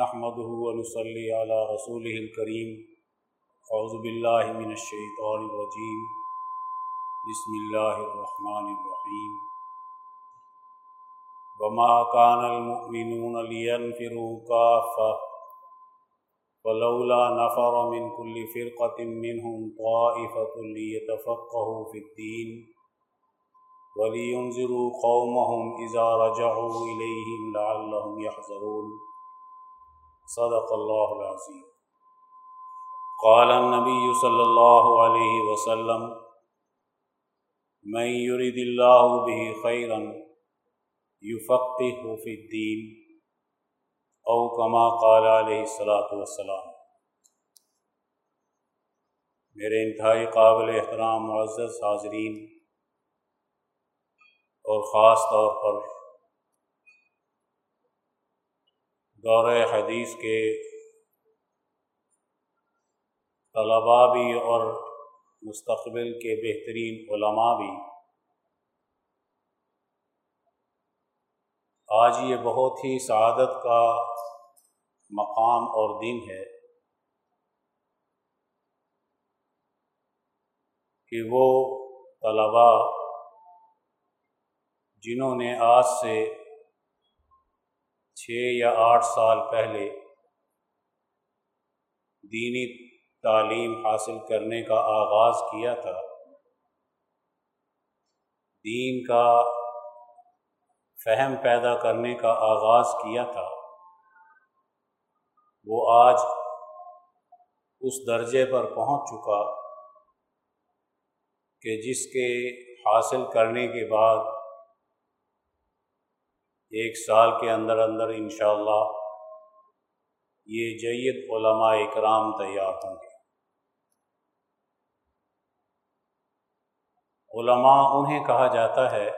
نحمده ونصلي على رسوله الكريم. اعوذ بالله من الشيطان الرجيم. بسم الله الرحمن الرحيم. وما كان المؤمنون لينفروا كافة. ولولا نفر من كل فرقة منهم طائفة ليتفقهوا في الدين. ولينذروا قومهم إذا رجعوا إليهم لعلهم يحذرون. صدق اللہ العظیم. قال النبی صلی اللہ علیہ وسلم، من يرد اللہ به خیرا يفقه في الدین او کما قال علیہ الصلاۃ والسلام. میرے انتہائی قابل احترام معزز حاضرین، اور خاص طور پر دور حدیث کے طلباء بھی اور مستقبل کے بہترین علماء بھی۔ آج یہ بہت ہی سعادت کا مقام اور دن ہے کہ وہ طلباء جنہوں نے آج سے چھ یا آٹھ سال پہلے دینی تعلیم حاصل کرنے کا آغاز کیا تھا۔ دین کا فہم پیدا کرنے کا آغاز کیا تھا۔ وہ آج اس درجے پر پہنچ چکا کہ جس کے حاصل کرنے کے بعد ایک سال کے اندر اندر انشاءاللہ یہ جید علماء اکرام تیار ہوں گے۔ علماء انہیں کہا جاتا ہے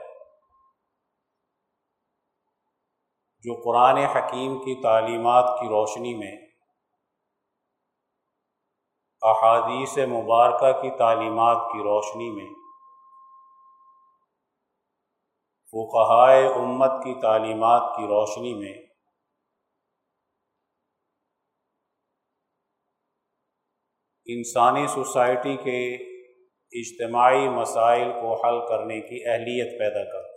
جو قرآن حکیم کی تعلیمات کی روشنی میں احادیث مبارکہ کی تعلیمات کی روشنی میں فقہائے امت کی تعلیمات کی روشنی میں انسانی سوسائٹی کے اجتماعی مسائل کو حل کرنے کی اہلیت پیدا کرتا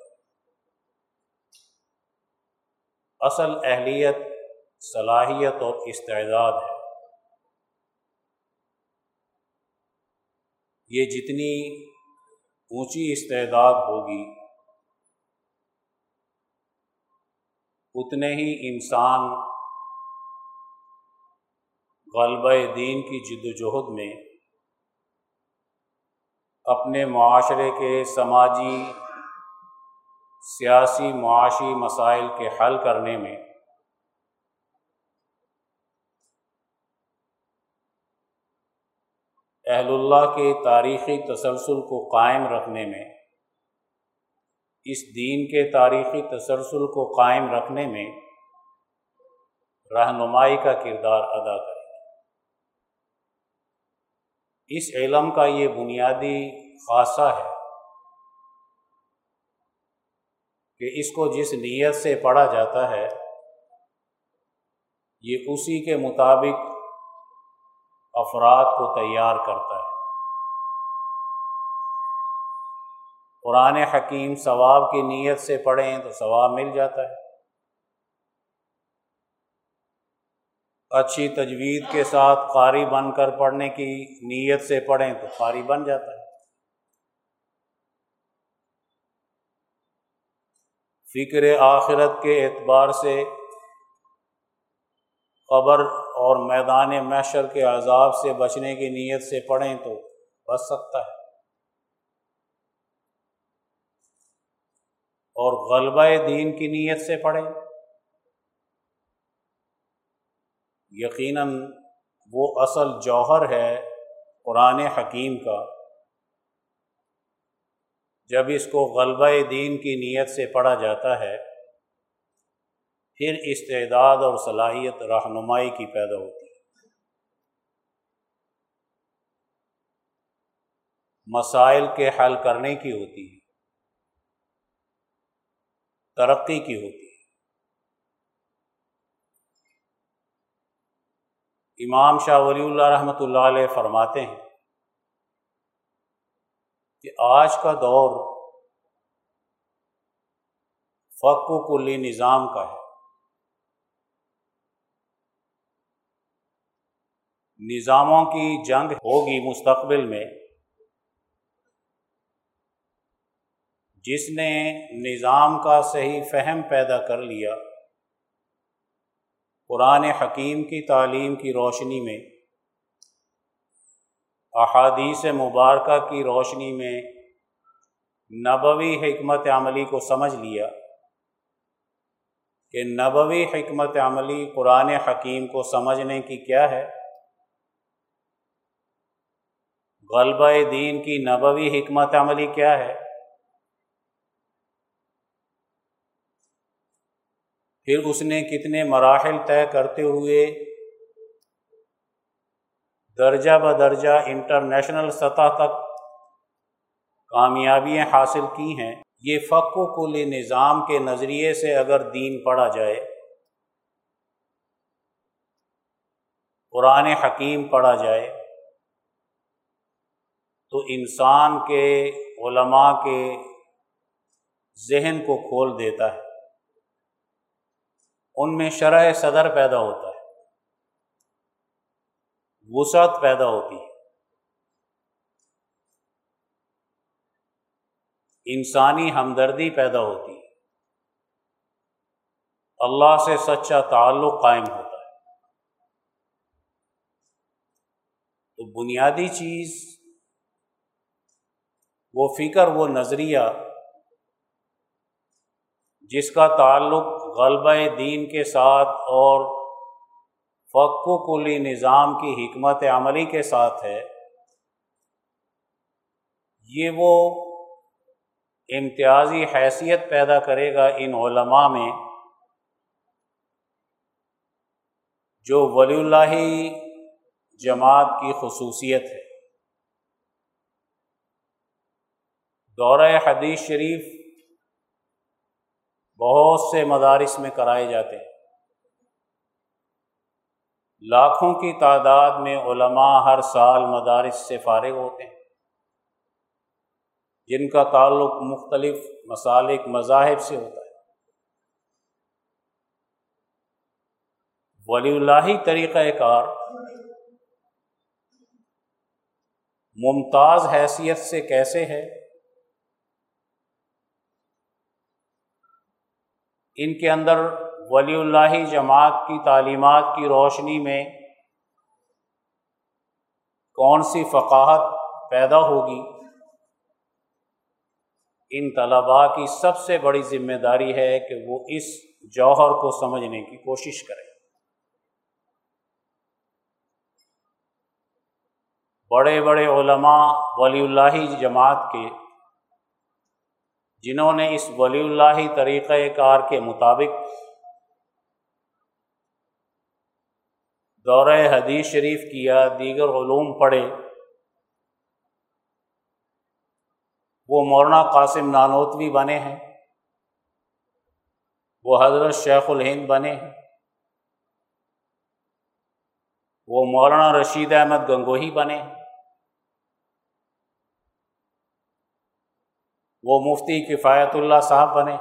اصل اہلیت صلاحیت اور استعداد ہے۔ یہ جتنی اونچی استعداد ہوگی اتنے ہی انسان غلبہ دین کی جد و جہد میں اپنے معاشرے کے سماجی، سیاسی، معاشی مسائل کے حل کرنے میں اہل اللہ کے تاریخی تسلسل کو قائم رکھنے میں اس دین کے تاریخی تسلسل کو قائم رکھنے میں رہنمائی کا کردار ادا کرے اس علم کا یہ بنیادی خاصہ ہے کہ اس کو جس نیت سے پڑھا جاتا ہے، یہ اسی کے مطابق افراد کو تیار کرتا ہے۔ قرآن حکیم ثواب کی نیت سے پڑھیں تو ثواب مل جاتا ہے۔ اچھی تجوید کے ساتھ قاری بن کر پڑھنے کی نیت سے پڑھیں تو قاری بن جاتا ہے۔ فکر آخرت کے اعتبار سے قبر اور میدان محشر کے عذاب سے بچنے کی نیت سے پڑھیں تو بچ سکتا ہے۔ اور غلبہ دین کی نیت سے پڑھیں۔ یقیناً وہ اصل جوہر ہے قرآن حکیم کا۔ جب اس کو غلبہ دین کی نیت سے پڑھا جاتا ہے، پھر استعداد اور صلاحیت رہنمائی کی پیدا ہوتی ہے۔ مسائل کے حل کرنے کی ہوتی ہے۔ ترقی کی ہوتی ہے۔ امام شاہ ولی اللہ رحمۃ اللہ علیہ فرماتے ہیں کہ آج کا دور فق و کلی نظام کا ہے۔ نظاموں کی جنگ ہوگی مستقبل میں۔ جس نے نظام کا صحیح فہم پیدا کر لیا، قرآن حکیم کی تعلیم کی روشنی میں، احادیث مبارکہ کی روشنی میں نبوی حکمت عملی کو سمجھ لیا کہ نبوی حکمت عملی قرآن حکیم کو سمجھنے کی کیا ہے۔ غلبہ دین کی نبوی حکمت عملی کیا ہے؟ پھر اس نے کتنے مراحل طے کرتے ہوئے درجہ بدرجہ انٹرنیشنل سطح تک کامیابیاں حاصل کی ہیں۔ یہ فق و کل نظام کے نظریے سے اگر دین پڑھا جائے، قرآن حکیم پڑھا جائے، تو انسان کے علماء کے ذہن کو کھول دیتا ہے۔ ان میں شرح صدر پیدا ہوتا ہے۔ وسعت پیدا ہوتی ہے۔ انسانی ہمدردی پیدا ہوتی ہے۔ اللہ سے سچا تعلق قائم ہوتا ہے۔ تو بنیادی چیز وہ فکر، وہ نظریہ جس کا تعلق غلبہ دین کے ساتھ اور فق و کلی نظام کی حکمت عملی کے ساتھ ہے، یہ وہ امتیازی حیثیت پیدا کرے گا ان علماء میں جو ولی اللہ جماعت کی خصوصیت ہے۔ دورہ حدیث شریف بہت سے مدارس میں کرائے جاتے ہیں۔ لاکھوں کی تعداد میں علماء ہر سال مدارس سے فارغ ہوتے ہیں۔ جن کا تعلق مختلف مسالک مذاہب سے ہوتا ہے۔ ولی اللہ طریقہ کار ممتاز حیثیت سے کیسے ہے؟ ان کے اندر ولی اللہ جماعت کی تعلیمات کی روشنی میں کون سی فقاہت پیدا ہوگی؟ ان طلباء کی سب سے بڑی ذمہ داری ہے کہ وہ اس جوہر کو سمجھنے کی کوشش کریں۔ بڑے بڑے علماء ولی اللہ جماعت کے جنہوں نے اس ولی اللہ طریقۂ کار کے مطابق دورہ حدیث شریف کیا، دیگر علوم پڑھے، وہ مولانا قاسم نانوتوی بنے ہیں، وہ حضرت شیخ الہند بنے ہیں، وہ مولانا رشید احمد گنگوہی بنے ہیں۔ وہ مفتی کفایت اللہ صاحب بنے،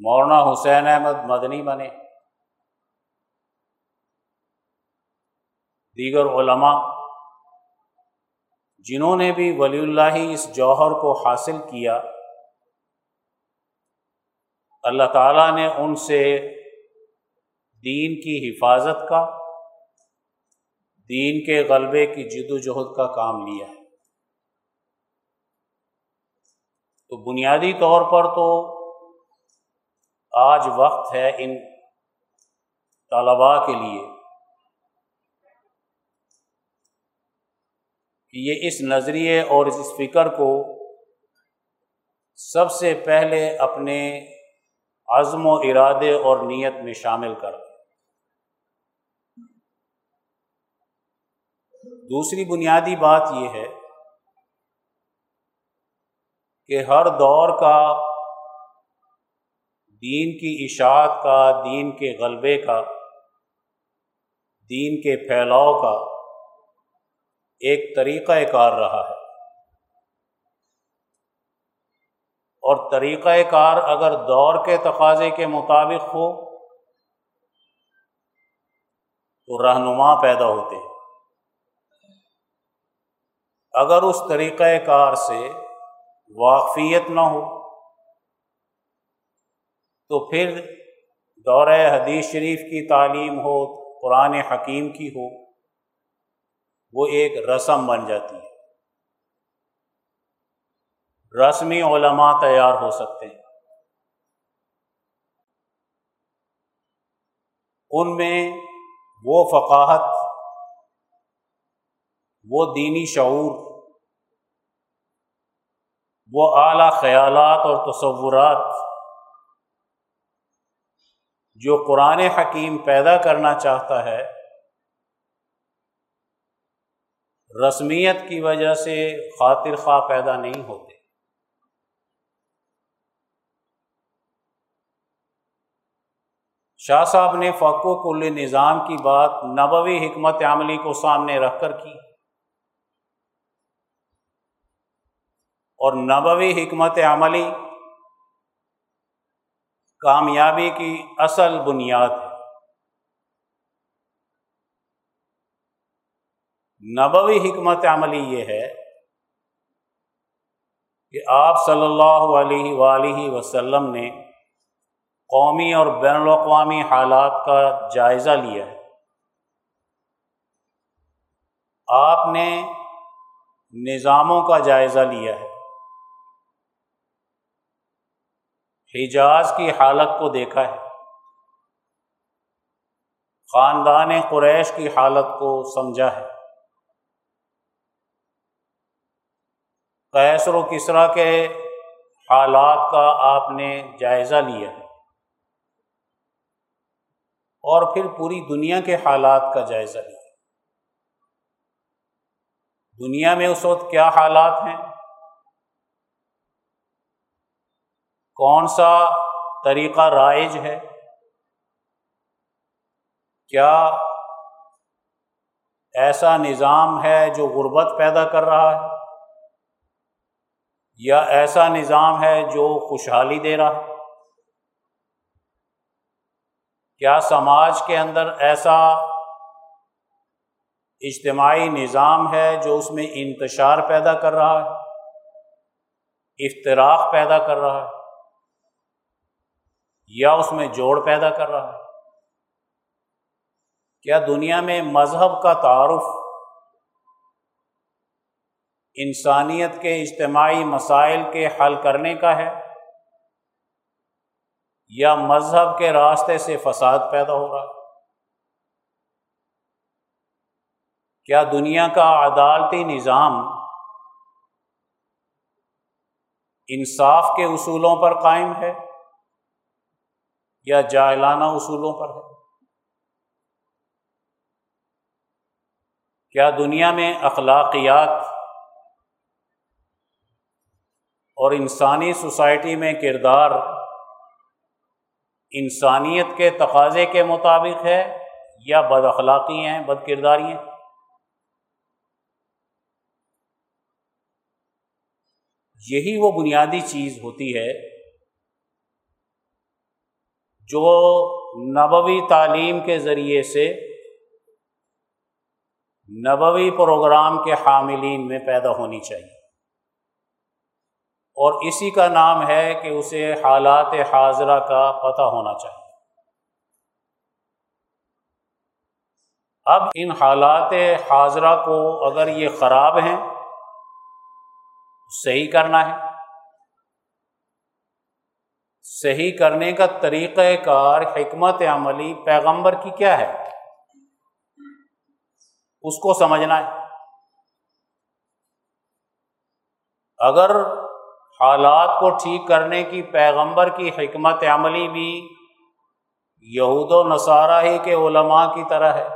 مولانا حسین احمد مدنی بنے، دیگر علماء جنہوں نے بھی ولی اللہ اس جوہر کو حاصل کیا، اللہ تعالیٰ نے ان سے دین کی حفاظت کا، دین کے غلبے کی جد و جہد کا کام لیا۔ ہے تو بنیادی طور پر تو آج وقت ہے ان طلباء کے لیے کہ یہ اس نظریے اور اس فکر کو سب سے پہلے اپنے عزم و ارادے اور نیت میں شامل کر دوسری بنیادی بات یہ ہے کہ ہر دور کا دین کی اشاعت کا، دین کے غلبے کا، دین کے پھیلاؤ کا ایک طریقہ کار رہا ہے۔ اور طریقہ کار اگر دور کے تقاضے کے مطابق ہو، تو رہنما پیدا ہوتے ہیں۔ اگر اس طریقۂ کار سے واقفیت نہ ہو۔ تو پھر دور حدیث شریف کی تعلیم ہو، قرآن حکیم کی ہو، وہ ایک رسم بن جاتی ہے۔ رسمی علماء تیار ہو سکتے ہیں۔ ان میں وہ فقاہت، وہ دینی شعور وہ اعلیٰ خیالات اور تصورات جو قرآن حکیم پیدا کرنا چاہتا ہے، رسمیت کی وجہ سے خاطر خواہ پیدا نہیں ہوتے۔ شاہ صاحب نے فقو کل نظام کی بات نبوی حکمت عملی کو سامنے رکھ کر کی۔ اور نبوی حکمت عملی کامیابی کی اصل بنیاد ہے۔ نبوی حکمت عملی یہ ہے کہ آپ صلی اللہ علیہ وآلہ وسلم نے قومی اور بین الاقوامی حالات کا جائزہ لیا ہے۔ آپ نے نظاموں کا جائزہ لیا ہے۔ حجاز کی حالت کو دیکھا ہے۔ خاندان قریش کی حالت کو سمجھا ہے۔ قیصر و کسرا کے حالات کا آپ نے جائزہ لیا ہے۔ اور پھر پوری دنیا کے حالات کا جائزہ لیا۔ دنیا میں اس وقت کیا حالات ہیں؟ کون سا طریقہ رائج ہے؟ کیا ایسا نظام ہے جو غربت پیدا کر رہا ہے؟ یا ایسا نظام ہے جو خوشحالی دے رہا ہے؟ کیا سماج کے اندر ایسا اجتماعی نظام ہے جو اس میں انتشار پیدا کر رہا ہے؟ افطراک پیدا کر رہا ہے؟ یا اس میں جوڑ پیدا کر رہا ہے۔ کیا دنیا میں مذہب کا تعارف انسانیت کے اجتماعی مسائل کے حل کرنے کا ہے یا مذہب کے راستے سے فساد پیدا ہو رہا ہے؟ کیا دنیا کا عدالتی نظام انصاف کے اصولوں پر قائم ہے؟ یا جاہلانہ اصولوں پر ہے؟ کیا دنیا میں اخلاقیات اور انسانی سوسائٹی میں کردار انسانیت کے تقاضے کے مطابق ہے یا بد اخلاقی ہیں، بد کرداری ہیں؟ یہی وہ بنیادی چیز ہوتی ہے جو نبوی تعلیم کے ذریعے سے نبوی پروگرام کے حاملین میں پیدا ہونی چاہیے۔ اور اسی کا نام ہے کہ اسے حالات حاضرہ کا پتہ ہونا چاہیے۔ اب ان حالات حاضرہ کو اگر یہ خراب ہیں، صحیح کرنا ہے۔ صحیح کرنے کا طریقہ کار حکمت عملی پیغمبر کی کیا ہے؟ اس کو سمجھنا ہے۔ اگر حالات کو ٹھیک کرنے کی پیغمبر کی حکمت عملی بھی یہود و نصارہ ہی کے علماء کی طرح ہے،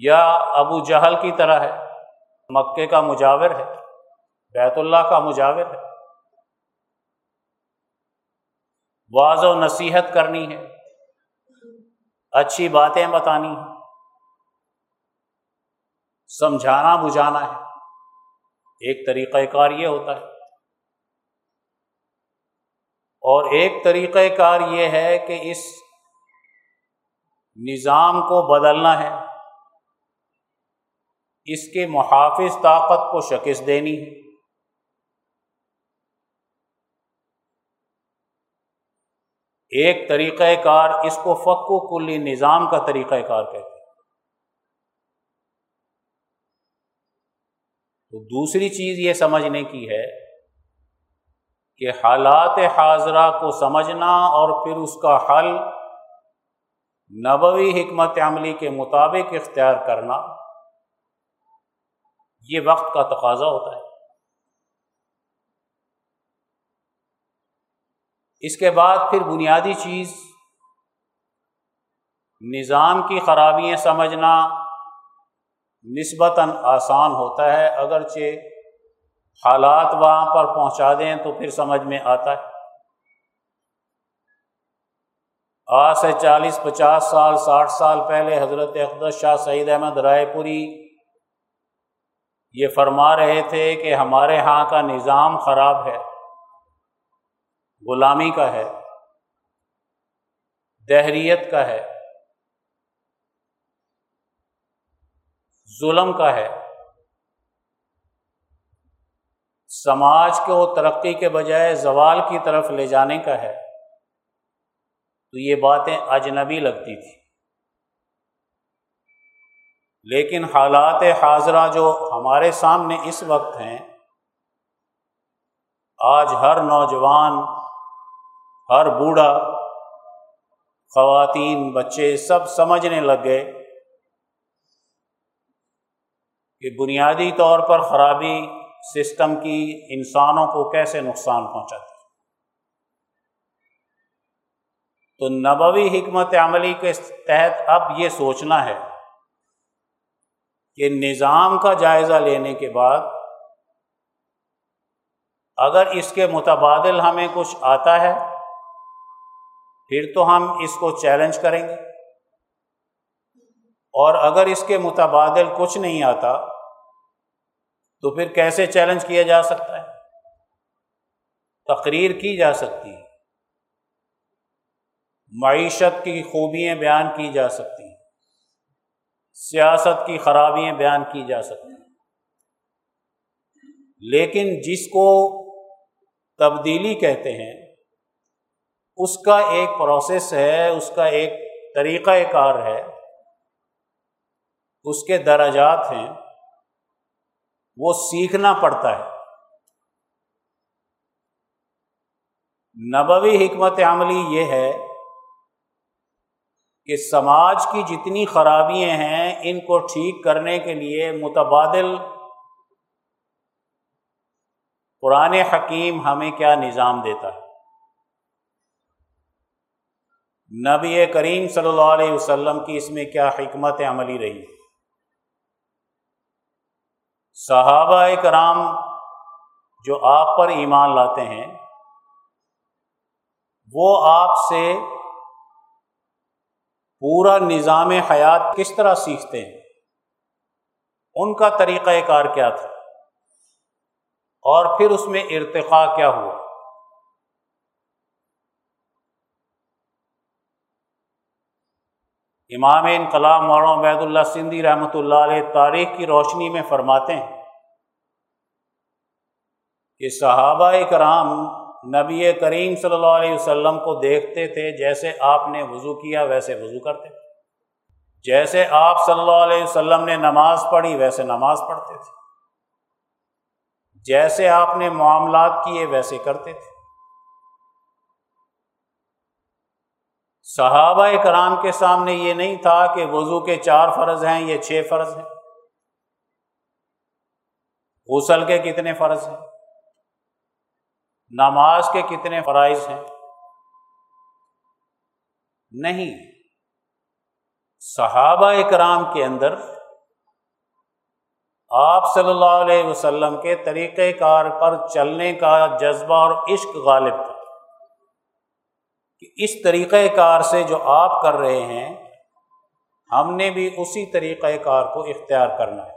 یا ابو جہل کی طرح ہے مکے کا مجاور ہے، بیت اللہ کا مجاور ہے۔ واض و نصیحت کرنی ہے۔ اچھی باتیں بتانی ہیں۔ سمجھانا، بجھانا ہے۔ ایک طریقہ کار یہ ہوتا ہے۔ اور ایک طریقہ کار یہ ہے کہ اس نظام کو بدلنا ہے۔ اس کے محافظ طاقت کو شکست دینی ہے۔ ایک طریقہ کار اس کو فک و کلی نظام کا طریقہ کار کہتے ہیں۔ تو دوسری چیز یہ سمجھنے کی ہے کہ حالات حاضرہ کو سمجھنا اور پھر اس کا حل نبوی حکمت عملی کے مطابق اختیار کرنا، یہ وقت کا تقاضا ہوتا ہے۔ اس کے بعد پھر بنیادی چیز، نظام کی خرابیاں سمجھنا نسبتاً آسان ہوتا ہے، اگرچہ حالات وہاں پر پہنچا دیں تو پھر سمجھ میں آتا ہے۔ آج سے چالیس، پچاس سال، ساٹھ سال پہلے حضرت اقدس شاہ سعید احمد رائے پوری یہ فرما رہے تھے کہ ہمارے ہاں کا نظام خراب ہے۔ غلامی کا ہے، دہریت کا ہے، ظلم کا ہے۔ سماج کو ترقی کے بجائے زوال کی طرف لے جانے کا ہے۔ تو یہ باتیں اجنبی لگتی تھی لیکن حالات حاضرہ جو ہمارے سامنے اس وقت ہیں، آج ہر نوجوان ہر بوڑھا، خواتین، بچے سب سمجھنے لگ گئے کہ بنیادی طور پر خرابی سسٹم کی انسانوں کو کیسے نقصان پہنچاتی تو نبوی حکمت عملی کے تحت اب یہ سوچنا ہے کہ نظام کا جائزہ لینے کے بعد اگر اس کے متبادل ہمیں کچھ آتا ہے پھر تو ہم اس کو چیلنج کریں گے۔ اور اگر اس کے متبادل کچھ نہیں آتا، تو پھر کیسے چیلنج کیا جا سکتا ہے؟ تقریر کی جا سکتی ہے۔ معیشت کی خوبیاں بیان کی جا سکتی ہیں۔ سیاست کی خرابیاں بیان کی جا سکتی ہیں۔ لیکن جس کو تبدیلی کہتے ہیں اس کا ایک پروسیس ہے، اس کا ایک طریقہ کار ہے۔ اس کے درجات ہیں۔ وہ سیکھنا پڑتا ہے۔ نبوی حکمت عملی یہ ہے کہ سماج کی جتنی خرابیاں ہیں، ان کو ٹھیک کرنے کے لیے متبادل قرآن حکیم ہمیں کیا نظام دیتا ہے؟ نبی کریم صلی اللہ علیہ وسلم کی اس میں کیا حکمت عملی رہی؟ صحابہ کرام جو آپ پر ایمان لاتے ہیں، وہ آپ سے پورا نظام حیات کس طرح سیکھتے ہیں؟ ان کا طریقہ کار کیا تھا؟ اور پھر اس میں ارتقا کیا ہوا؟ امام انقلاب مولانا عبید اللہ سندھی رحمۃ اللہ علیہ تاریخ کی روشنی میں فرماتے ہیں کہ صحابہ کرام نبی کریم صلی اللہ علیہ وسلم کو دیکھتے تھے جیسے آپ نے وضو کیا، ویسے وضو کرتے تھے۔ جیسے آپ صلی اللہ علیہ وسلم نے نماز پڑھی، ویسے نماز پڑھتے تھے۔ جیسے آپ نے معاملات کیے، ویسے کرتے تھے۔ صحابہ کرام کے سامنے یہ نہیں تھا کہ وضو کے چار فرض ہیں، یہ چھ فرض ہیں۔ غسل کے کتنے فرض ہیں؟ نماز کے کتنے فرائض ہیں؟ نہیں۔ صحابہ اکرام کے اندر آپ صلی اللہ علیہ وسلم کے طریقہ کار پر چلنے کا جذبہ اور عشق غالب تھا۔ کہ اس طریقہ کار سے جو آپ کر رہے ہیں، ہم نے بھی اسی طریقۂ کار کو اختیار کرنا ہے۔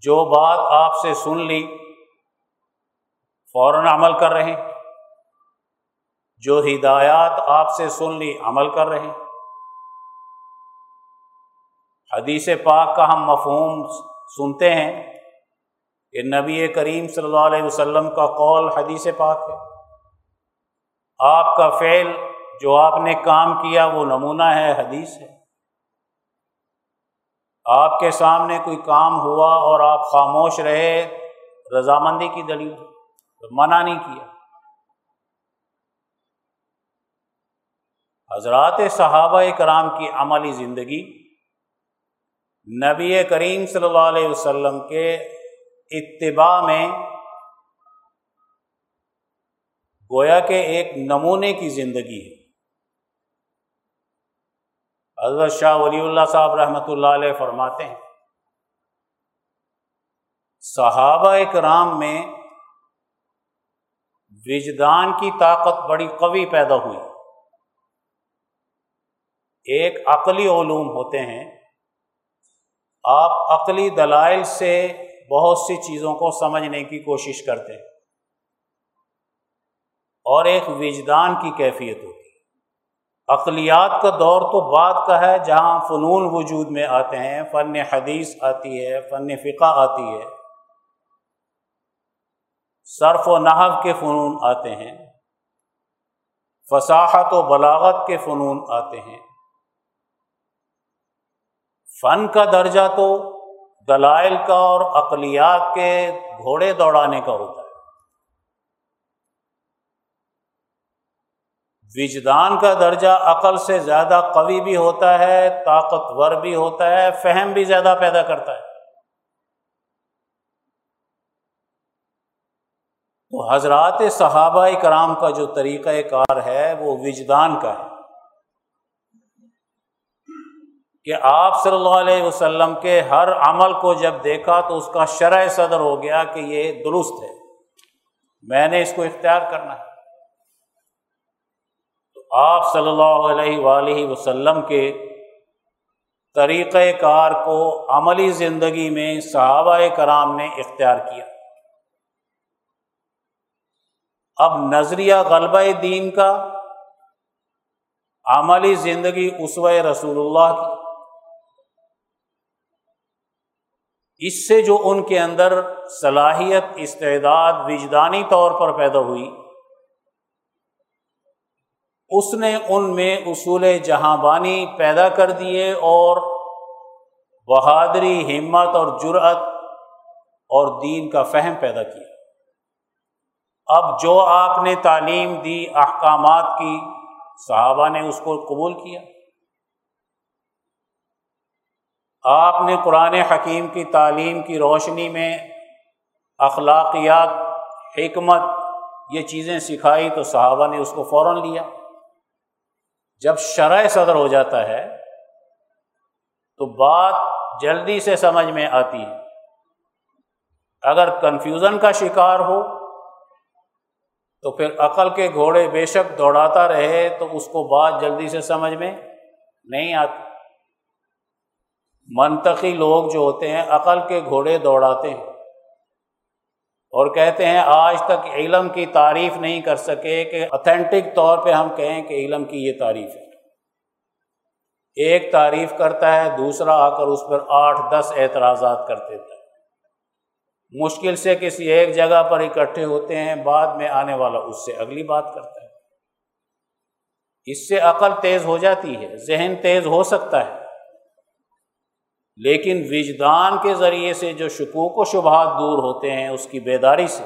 جو بات آپ سے سن لی، فوراً عمل کر رہے ہیں۔ جو ہدایات آپ سے سن لی، عمل کر رہے ہیں۔ حدیث پاک کا ہم مفہوم سنتے ہیں کہ نبی کریم صلی اللہ علیہ وسلم کا قول حدیث پاک ہے۔ آپ کا فعل جو آپ نے کام کیا وہ نمونہ ہے، حدیث ہے۔ آپ کے سامنے کوئی کام ہوا اور آپ خاموش رہے، رضامندی کی دلیل منع نہیں کیا۔ حضرات صحابہ کرام کی عملی زندگی نبی کریم صلی اللہ علیہ وسلم کے اتباع میں گویا کہ ایک نمونے کی زندگی ہے۔ حضرت شاہ ولی اللہ صاحب رحمۃ اللہ علیہ فرماتے ہیں، صحابہ کرام میں وجدان کی طاقت بڑی قوی پیدا ہوئی۔ ایک عقلی علوم ہوتے ہیں، آپ عقلی دلائل سے بہت سی چیزوں کو سمجھنے کی کوشش کرتے ہیں۔ اور ایک وجدان کی کیفیت ہوتی ہے۔ اقلیات کا دور تو بعد کا ہے جہاں فنون وجود میں آتے ہیں، فن حدیث آتی ہے، فن فقہ آتی ہے۔ صرف و نحو کے فنون آتے ہیں۔ فصاحت و بلاغت کے فنون آتے ہیں۔ فن کا درجہ تو دلائل کا اور اقلیات کے گھوڑے دوڑانے کا ہوتا ہے۔ وجدان کا درجہ عقل سے زیادہ قوی بھی ہوتا ہے، طاقتور بھی ہوتا ہے، فہم بھی زیادہ پیدا کرتا ہے۔ تو حضرات صحابہ کرام کا جو طریقہ کار ہے، وہ وجدان کا ہے۔ کہ آپ صلی اللہ علیہ وسلم کے ہر عمل کو جب دیکھا تو اس کا شرح صدر ہو گیا کہ یہ درست ہے۔ میں نے اس کو اختیار کرنا ہے۔ آپ صلی اللہ علیہ وآلہ وسلم کے طریقۂ کار کو عملی زندگی میں صحابہ کرام نے اختیار کیا۔ اب نظریہ غلبہ دین کا عملی زندگی اسوہ رسول اللہ کی۔ اس سے جو ان کے اندر صلاحیت، استعداد، وجدانی طور پر پیدا ہوئی اس نے ان میں اصول جہاں بانی پیدا کر دیے اور بہادری، ہمت اور جرت اور دین کا فہم پیدا کیا۔ اب جو آپ نے تعلیم دی، احکامات کی، صحابہ نے اس کو قبول کیا۔ آپ نے قرآن حکیم کی تعلیم کی روشنی میں اخلاقیات، حکمت، یہ چیزیں سکھائی تو صحابہ نے اس کو فوراً لیا۔ جب شرح صدر ہو جاتا ہے، تو بات جلدی سے سمجھ میں آتی ہے۔ اگر کنفیوژن کا شکار ہو، تو پھر عقل کے گھوڑے بے شک دوڑاتا رہے، تو اس کو بات جلدی سے سمجھ میں نہیں آتی۔ منطقی لوگ جو ہوتے ہیں، عقل کے گھوڑے دوڑاتے ہیں۔ اور کہتے ہیں آج تک علم کی تعریف نہیں کر سکے کہ اتھینٹک طور پہ ہم کہیں کہ علم کی یہ تعریف ہے۔ ایک تعریف کرتا ہے، دوسرا آ کر اس پر آٹھ دس اعتراضات کر دیتا ہے۔ مشکل سے کسی ایک جگہ پر اکٹھے ہوتے ہیں، بعد میں آنے والا اس سے اگلی بات کرتا ہے۔ اس سے عقل تیز ہو جاتی ہے، ذہن تیز ہو سکتا ہے۔ لیکن وجدان کے ذریعے سے جو شکوک و شبہات دور ہوتے ہیں اس کی بیداری سے،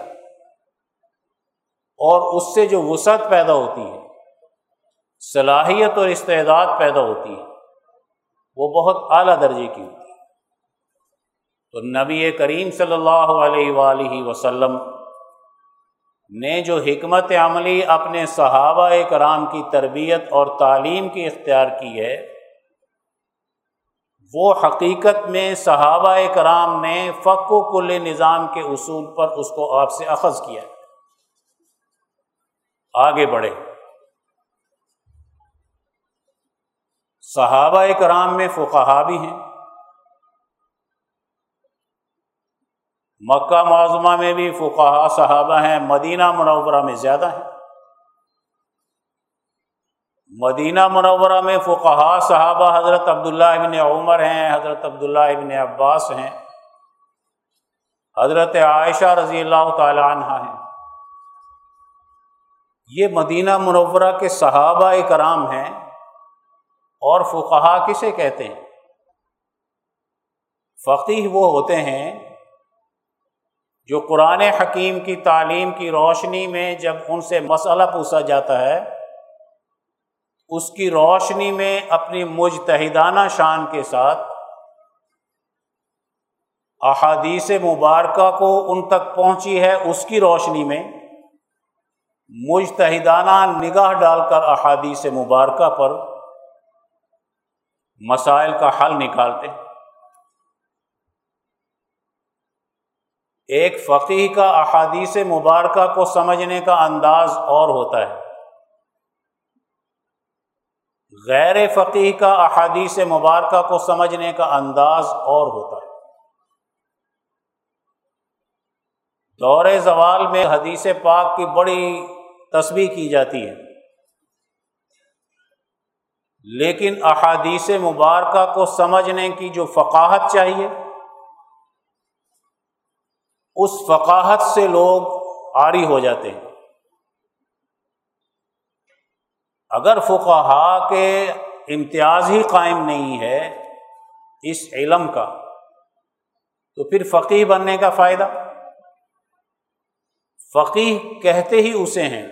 اور اس سے جو وسعت پیدا ہوتی ہے، صلاحیت اور استعداد پیدا ہوتی ہے، وہ بہت اعلیٰ درجے کی ہوتی ہے۔ تو نبی کریم صلی اللہ علیہ وآلہ وسلم نے جو حکمت عملی اپنے صحابہ کرام کی تربیت اور تعلیم کی اختیار کی ہے وہ حقیقت میں صحابہ کرام نے فق و کل نظام کے اصول پر اس کو آپ سے اخذ کیا آگے بڑھے۔ صحابہ کرام میں فقہا بھی ہیں۔ مکہ معظمہ میں بھی فقہا صحابہ ہیں، مدینہ منورہ میں زیادہ ہیں۔ مدینہ منورہ میں فقہا صحابہ حضرت عبداللہ ابن عمر ہیں، حضرت عبداللہ ابن عباس ہیں۔ حضرت عائشہ رضی اللہ تعالیٰ عنہ ہیں۔ یہ مدینہ منورہ کے صحابہ کرام ہیں اور فقہا کسے کہتے ہیں؟ فقی وہ ہوتے ہیں جو قرآن حکیم کی تعلیم کی روشنی میں جب ان سے مسئلہ پوچھا جاتا ہے اس کی روشنی میں اپنی مجتہدانہ شان کے ساتھ احادیث مبارکہ کو ان تک پہنچی ہے، اس کی روشنی میں مجتہدانہ نگاہ ڈال کر احادیث مبارکہ پر مسائل کا حل نکالتے ایک فقی کا احادیث مبارکہ کو سمجھنے کا انداز اور ہوتا ہے۔ غیر فقی کا احادیث مبارکہ کو سمجھنے کا انداز اور ہوتا ہے۔ دور زوال میں حدیث پاک کی بڑی تصویر کی جاتی ہے۔ لیکن احادیث مبارکہ کو سمجھنے کی جو فقاہت چاہیے، اس فقاہت سے لوگ آری ہو جاتے ہیں۔ اگر فقہا کے امتیاز ہی قائم نہیں ہے اس علم کا، تو پھر فقی بننے کا فائدہ؟ فقی کہتے ہی اسے ہیں۔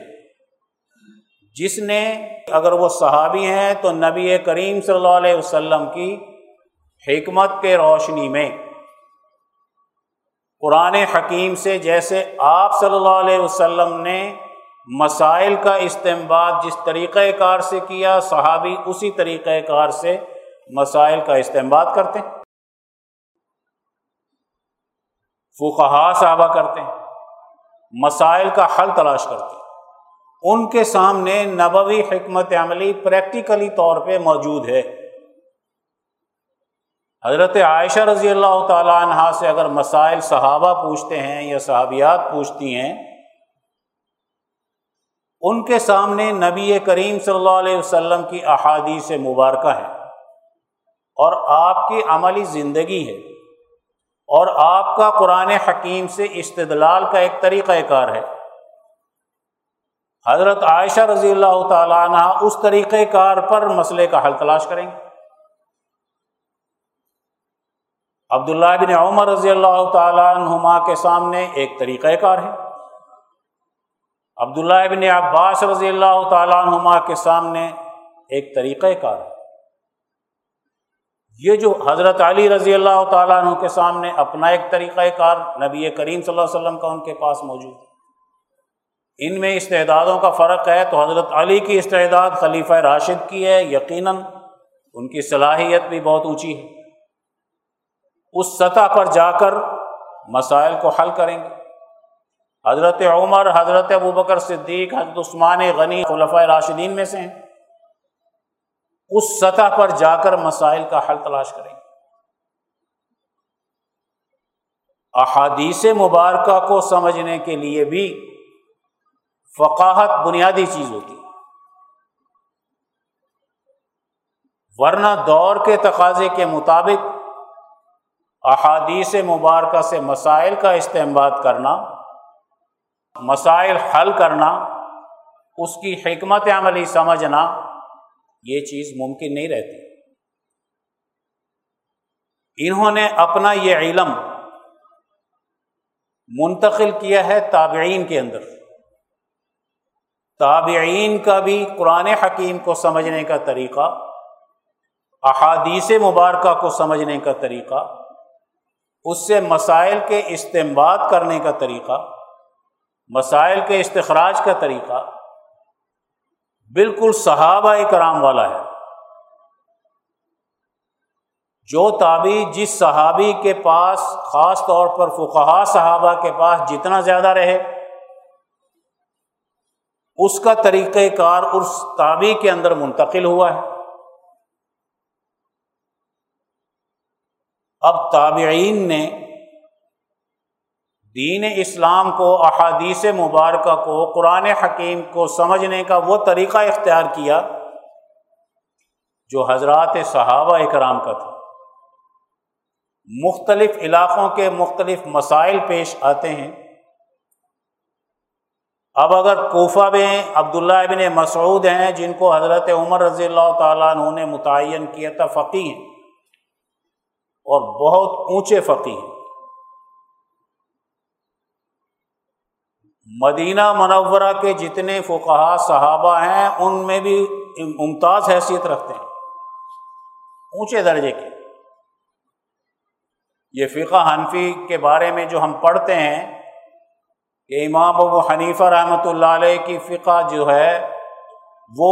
جس نے اگر وہ صحابی ہیں تو نبی کریم صلی اللہ علیہ وسلم کی حکمت کے روشنی میں۔ قرآن حکیم سے جیسے آپ صلی اللہ علیہ وسلم نے مسائل کا استعمال جس طریقۂ کار سے کیا، صحابی اسی طریقۂ کار سے مسائل کا استعمال کرتے ہیں۔ فقہا صحابہ کرتے ہیں۔ مسائل کا حل تلاش کرتے ہیں۔ ان کے سامنے نبوی حکمت عملی پریکٹیکلی طور پہ موجود ہے۔ حضرت عائشہ رضی اللہ تعالیٰ عنہ سے اگر مسائل صحابہ پوچھتے ہیں یا صحابیات پوچھتی ہیں ان کے سامنے نبی کریم صلی اللہ علیہ وسلم کی احادیث مبارکہ ہے اور آپ کی عملی زندگی ہے اور آپ کا قرآن حکیم سے استدلال کا ایک طریقہ کار ہے۔ حضرت عائشہ رضی اللہ تعالیٰ عنہ اس طریقۂ کار پر مسئلے کا حل تلاش کریں گے۔ عبداللہ بن عمر رضی اللہ تعالیٰ عنہما کے سامنے ایک طریقۂ کار ہے۔ عبداللہ ابن عباس رضی اللہ تعالیٰ عنہما کے سامنے ایک طریقۂ کار ہے۔ یہ جو حضرت علی رضی اللہ تعالیٰ عنہ کے سامنے اپنا ایک طریقۂ کار نبی کریم صلی اللہ علیہ وسلم کا ان کے پاس موجود ہے۔ ان میں استعدادوں کا فرق ہے تو حضرت علی کی استعداد خلیفہ راشد کی ہے، یقیناً ان کی صلاحیت بھی بہت اونچی ہے۔ اس سطح پر جا کر مسائل کو حل کریں گے۔ حضرت عمر، حضرت ابو بکر صدیق، حضرت عثمان غنی خلفۂ راشدین میں سے ہیں۔ اس سطح پر جا کر مسائل کا حل تلاش کریں۔ احادیث مبارکہ کو سمجھنے کے لیے بھی فقاہت بنیادی چیز ہوتی ورنہ دور کے تقاضے کے مطابق احادیث مبارکہ سے مسائل کا استعمال کرنا مسائل حل کرنا، اس کی حکمت عملی سمجھنا، یہ چیز ممکن نہیں رہتی۔ انہوں نے اپنا یہ علم منتقل کیا ہے تابعین کے اندر۔ تابعین کا بھی قرآن حکیم کو سمجھنے کا طریقہ، احادیث مبارکہ کو سمجھنے کا طریقہ، اس سے مسائل کے استعمال کرنے کا طریقہ۔ مسائل کے استخراج کا طریقہ بالکل صحابہ کرام والا ہے۔ جو تابی جس صحابی کے پاس، خاص طور پر فقہا صحابہ کے پاس جتنا زیادہ رہے، اس کا طریقہ کار اس تابی کے اندر منتقل ہوا ہے۔ اب تابعین نے دین اسلام کو، احادیث مبارکہ کو، قرآن حکیم کو سمجھنے کا وہ طریقہ اختیار کیا جو حضرات صحابہ اکرام کا تھا۔ مختلف علاقوں کے مختلف مسائل پیش آتے ہیں۔ اب اگر کوفہ میں عبداللہ ابن مسعود ہیں، جن کو حضرت عمر رضی اللہ تعالیٰ عنہ نے متعین کیا تھا فقی ہیں اور بہت اونچے فقی ہیں۔ مدینہ منورہ کے جتنے فقہ صحابہ ہیں، ان میں بھی ممتاز حیثیت رکھتے ہیں۔ اونچے درجے کے۔ یہ فقہ حنفی کے بارے میں جو ہم پڑھتے ہیں، کہ امام ابو حنیفہ رحمۃ اللہ علیہ کی فقہ جو ہے، وہ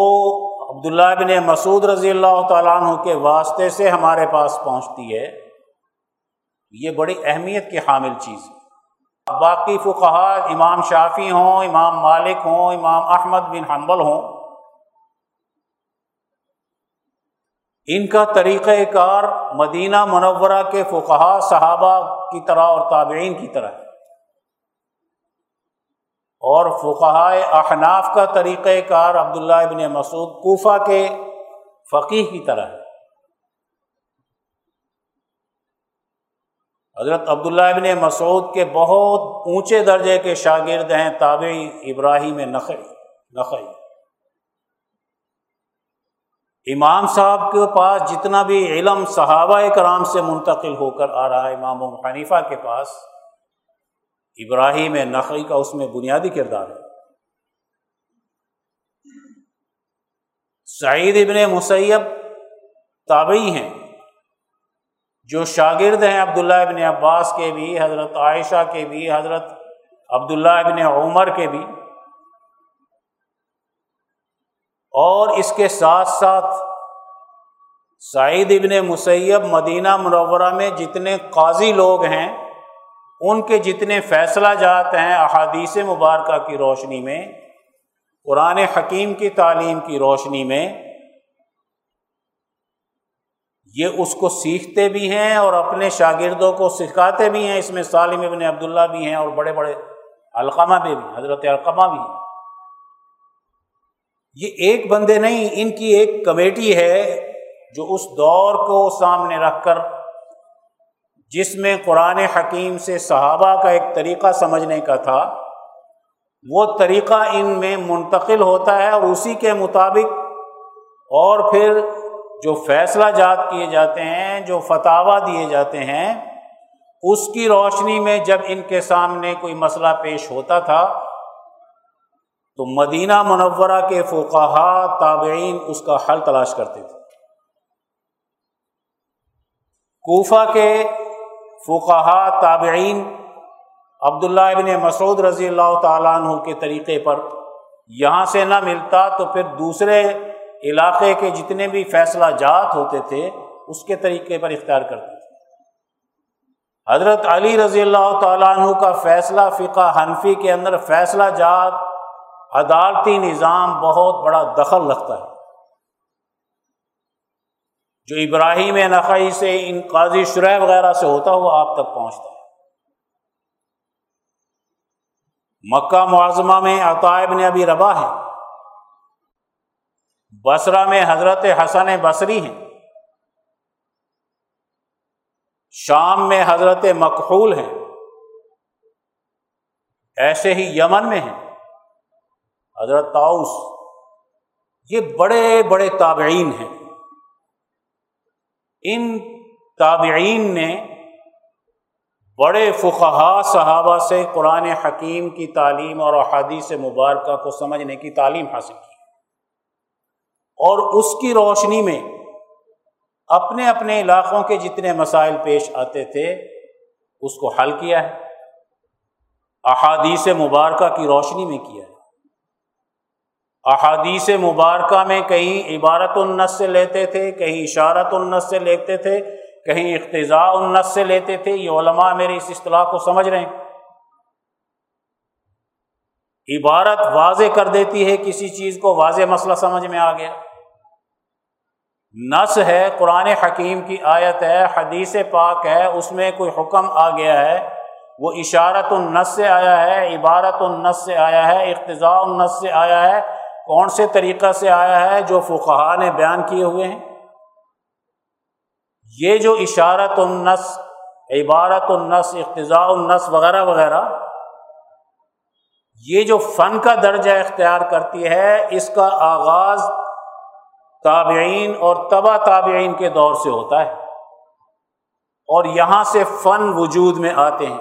عبداللہ بن مسعود رضی اللہ تعالیٰ عنہ کے واسطے سے ہمارے پاس پہنچتی ہے۔ یہ بڑی اہمیت کی حامل چیز ہے۔ باقی فقہ امام شافی ہوں، امام مالک ہوں، امام احمد بن حنبل ہوں۔ ان کا طریقہ کار مدینہ منورہ کے فقہ صحابہ کی طرح اور تابعین کی طرح ہے۔ اور فقہ احناف کا طریقہ کار عبداللہ ابن مسعود کوفہ کے فقیح کی طرح ہے۔ حضرت عبداللہ ابن مسعود کے بہت اونچے درجے کے شاگرد ہیں، تابعی ابراہیم نقی نقی امام صاحب کے پاس جتنا بھی علم صحابہ کرام سے منتقل ہو کر آ رہا ہے، امام و حنیفہ کے پاس، ابراہیم نقی کا اس میں بنیادی کردار ہے۔ سعید ابن مسیب تابعی ہیں۔ جو شاگرد ہیں عبداللہ ابن عباس کے بھی، حضرت عائشہ کے بھی، حضرت عبداللہ ابن عمر کے بھی۔ اور اس کے ساتھ ساتھ سعید ابن مسیب مدینہ منورہ میں جتنے قاضی لوگ ہیں، ان کے جتنے فیصلہ جات ہیں احادیث مبارکہ کی روشنی میں، قرآن حکیم کی تعلیم کی روشنی میں یہ اس کو سیکھتے بھی ہیں اور اپنے شاگردوں کو سکھاتے بھی ہیں، اس میں سالم ابن عبداللہ بھی ہیں اور بڑے بڑے علقمہ بھی بھی حضرت علقمہ بھی ہیں۔ یہ ایک بندے نہیں، ان کی ایک کمیٹی ہے جو اس دور کو سامنے رکھ کر، جس میں قرآن حکیم سے صحابہ کا ایک طریقہ سمجھنے کا تھا۔ وہ طریقہ ان میں منتقل ہوتا ہے اور اسی کے مطابق اور پھر جو فیصلہ جات کیے جاتے ہیں، جو فتوا دیے جاتے ہیں، اس کی روشنی میں جب ان کے سامنے کوئی مسئلہ پیش ہوتا تھا، تو مدینہ منورہ کے فوقہ تابعین اس کا حل تلاش کرتے تھے۔ کوفہ کے فوقہ تابعین عبداللہ ابن مسعود رضی اللہ تعالیٰ عنہ کے طریقے پر یہاں سے نہ ملتا تو پھر دوسرے علاقے کے جتنے بھی فیصلہ جات ہوتے تھے، اس کے طریقے پر اختیار کرتے تھے۔ حضرت علی رضی اللہ تعالیٰ عنہ کا فیصلہ فقہ حنفی کے اندر فیصلہ جات، عدالتی نظام بہت بڑا دخل رکھتا ہے۔ جو ابراہیم نقی سے ان قاضی شرح وغیرہ سے ہوتا ہوا آپ تک پہنچتا ہے۔ مکہ معظمہ میں عطائب نے ابھی ربا ہے۔ بسرا میں حضرت حسن بصری ہیں۔ شام میں حضرت مقحول ہیں۔ ایسے ہی یمن میں ہیں۔ حضرت تاؤس یہ بڑے بڑے تابعین ہیں۔ ان تابعین نے بڑے فقہا صحابہ سے قرآن حکیم کی تعلیم اور احادیث مبارکہ کو سمجھنے کی تعلیم حاصل کی۔ اور اس کی روشنی میں اپنے اپنے علاقوں کے جتنے مسائل پیش آتے تھے، اس کو حل کیا ہے۔ احادیث مبارکہ کی روشنی میں کیا ہے۔ احادیث مبارکہ میں کہیں عبارت النس سے لیتے تھے، کہیں اشارت النس سے لیتے تھے، کہیں اقتضاء النس سے لیتے تھے۔ یہ علماء میرے اس اصطلاح کو سمجھ رہے ہیں۔ عبارت واضح کر دیتی ہے، کسی چیز کو واضح مسئلہ سمجھ میں آ گیا۔ نس ہے، قرآن حکیم کی آیت ہے، حدیث پاک ہے، اس میں کوئی حکم آ گیا ہے۔ وہ اشارت النس سے آیا ہے، عبارت النس سے آیا ہے، اقتضاء النس سے آیا ہے۔ کون سے طریقہ سے آیا ہے جو فقہ نے بیان کیے ہوئے ہیں؟ یہ جو اشارت النس عبارت النس اقتضاء النس وغیرہ وغیرہ، یہ جو فن کا درجہ اختیار کرتی ہے، اس کا آغاز تابعین اور تبا تابعین کے دور سے ہوتا ہے۔ اور یہاں سے فن وجود میں آتے ہیں۔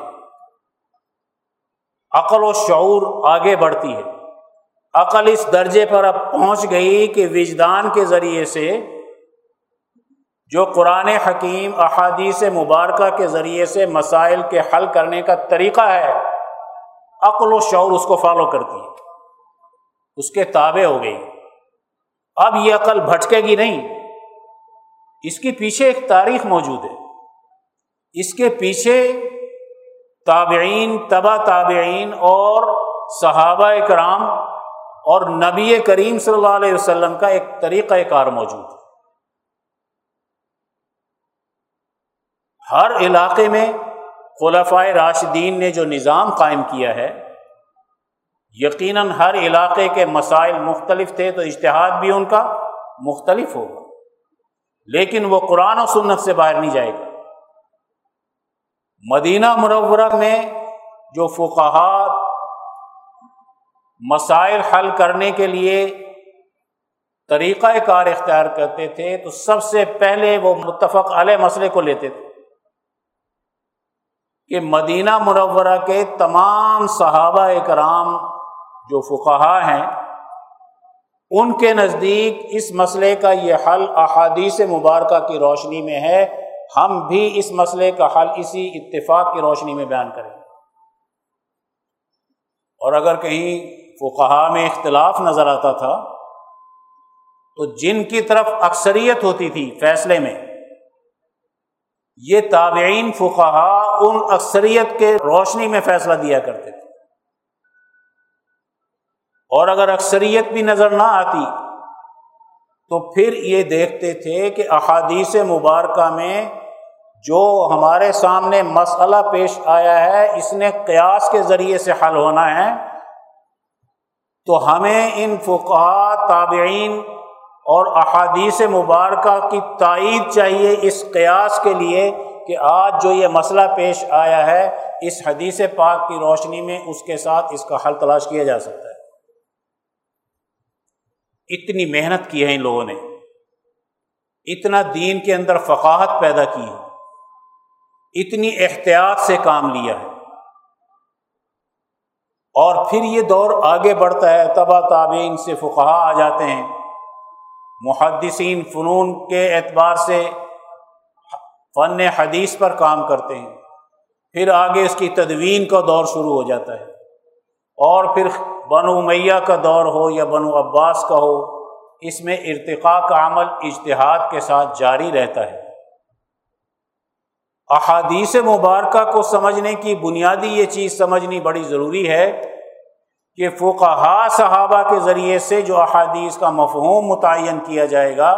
عقل و شعور آگے بڑھتی ہے۔ عقل اس درجے پر اب پہنچ گئی کہ وجدان کے ذریعے سے جو قرآن حکیم احادیث مبارکہ کے ذریعے سے مسائل کے حل کرنے کا طریقہ ہے، عقل و شعور اس کو فالو کرتی ہے۔ اس کے تابع ہو گئی۔ اب یہ عقل بھٹکے گی نہیں۔ اس کے پیچھے ایک تاریخ موجود ہے۔ اس کے پیچھے تابعین، تبا تابعین اور صحابہ کرام اور نبی کریم صلی اللہ علیہ وسلم کا ایک طریقہ کار موجود ہے۔ ہر علاقے میں خلفۂ راشدین نے جو نظام قائم کیا ہے یقیناً ہر علاقے کے مسائل مختلف تھے تو اشتہاد بھی ان کا مختلف ہوگا۔ لیکن وہ قرآن و سنت سے باہر نہیں جائے گا۔ مدینہ مرورہ میں جو فقہات مسائل حل کرنے کے لیے طریقہ کار اختیار کرتے تھے تو سب سے پہلے وہ متفق علیہ مسئلے کو لیتے تھے کہ مدینہ مرورہ کے تمام صحابہ کرام جو فقہا ہیں، ان کے نزدیک اس مسئلے کا یہ حل احادیث مبارکہ کی روشنی میں ہے۔ ہم بھی اس مسئلے کا حل اسی اتفاق کی روشنی میں بیان کریں اور اگر کہیں فقہا میں اختلاف نظر آتا تھا، تو جن کی طرف اکثریت ہوتی تھی فیصلے میں، یہ تابعین فقہا ان اکثریت کے روشنی میں فیصلہ دیا کرتے تھے۔ اور اگر اکثریت بھی نظر نہ آتی تو پھر یہ دیکھتے تھے کہ احادیث مبارکہ میں جو ہمارے سامنے مسئلہ پیش آیا ہے، اس نے قیاس کے ذریعے سے حل ہونا ہے۔ تو ہمیں ان فقہ تابعین اور احادیث مبارکہ کی تائید چاہیے اس قیاس کے لیے کہ آج جو یہ مسئلہ پیش آیا ہے، اس حدیث پاک کی روشنی میں اس کے ساتھ اس کا حل تلاش کیا جا سکتا ہے۔ اتنی محنت کی ہے ان لوگوں نے۔ اتنا دین کے اندر فقاہت پیدا کی ہے۔ اتنی احتیاط سے کام لیا ہے۔ اور پھر یہ دور آگے بڑھتا ہے۔ تبا تابعین سے فقہ آ جاتے ہیں۔ محدثین فنون کے اعتبار سے فن حدیث پر کام کرتے ہیں۔ پھر آگے اس کی تدوین کا دور شروع ہو جاتا ہے۔ اور پھر بنو میاں کا دور ہو یا بنو عباس کا ہو، اس میں ارتقاء کا عمل اجتہاد کے ساتھ جاری رہتا ہے۔ احادیث مبارکہ کو سمجھنے کی بنیادی یہ چیز سمجھنی بڑی ضروری ہے کہ فقہا صحابہ کے ذریعے سے جو احادیث کا مفہوم متعین کیا جائے گا،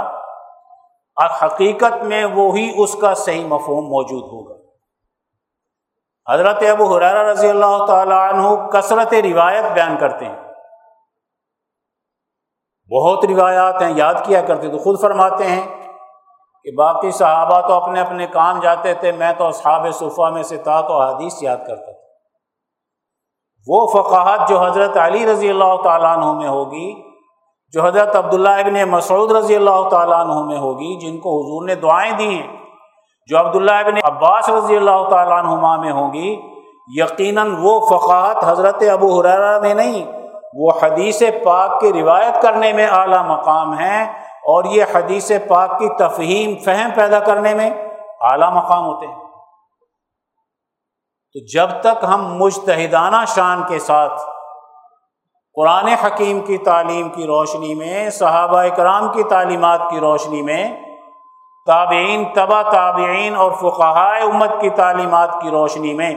حقیقت میں وہی اس کا صحیح مفہوم موجود ہوگا۔ حضرت ابو حرار رضی اللہ تعالیٰ عنہ کثرت روایت بیان کرتے ہیں۔ بہت روایات ہیں، یاد کیا کرتے تو خود فرماتے ہیں کہ باقی صحابہ تو اپنے اپنے کام جاتے تھے، میں تو اصحاب صفحہ میں سے تھا تو حدیث یاد کرتا تھا۔ وہ فقاہت جو حضرت علی رضی اللہ تعالیٰ عنہ میں ہوگی، جو حضرت عبداللہ ابن مسعود رضی اللہ تعالیٰ عنہ میں ہوگی، جن کو حضور نے دعائیں دی ہیں۔ جو عبداللہ ابن عباس رضی اللہ تعالیٰ عنہما میں ہوں گی، یقیناً وہ فقاہت حضرت ابو حرارہ میں نہیں، وہ حدیث پاک کی روایت کرنے میں اعلیٰ مقام ہیں اور یہ حدیث پاک کی تفہیم، فہم پیدا کرنے میں اعلیٰ مقام ہوتے ہیں۔ تو جب تک ہم مجتہدانہ شان کے ساتھ قرآن حکیم کی تعلیم کی روشنی میں، صحابہ کرام کی تعلیمات کی روشنی میں تابعین، تبا تابعین اور فقہائے امت کی تعلیمات کی روشنی میں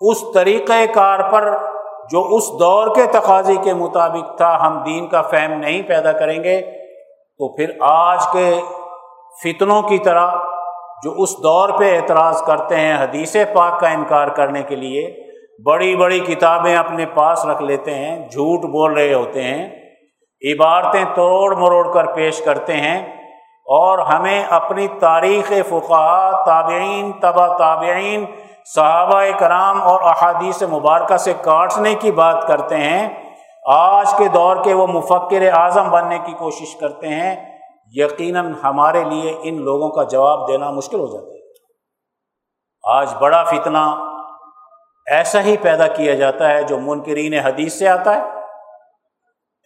اس طریقۂ کار پر جو اس دور کے تقاضے کے مطابق تھا، ہم دین کا فہم نہیں پیدا کریں گے، تو پھر آج کے فتنوں کی طرح جو اس دور پہ اعتراض کرتے ہیں حدیث پاک کا انکار کرنے کے لیے، بڑی بڑی کتابیں اپنے پاس رکھ لیتے ہیں، جھوٹ بول رہے ہوتے ہیں، عبارتیں توڑ مروڑ کر پیش کرتے ہیں اور ہمیں اپنی تاریخ فقہ تابعین تبا تابعین، صحابہ کرام اور احادیث مبارکہ سے کاٹنے کی بات کرتے ہیں۔ آج کے دور کے وہ مفکر اعظم بننے کی کوشش کرتے ہیں۔ یقیناً ہمارے لیے ان لوگوں کا جواب دینا مشکل ہو جاتا ہے۔ آج بڑا فتنہ ایسا ہی پیدا کیا جاتا ہے جو منکرین حدیث سے آتا ہے۔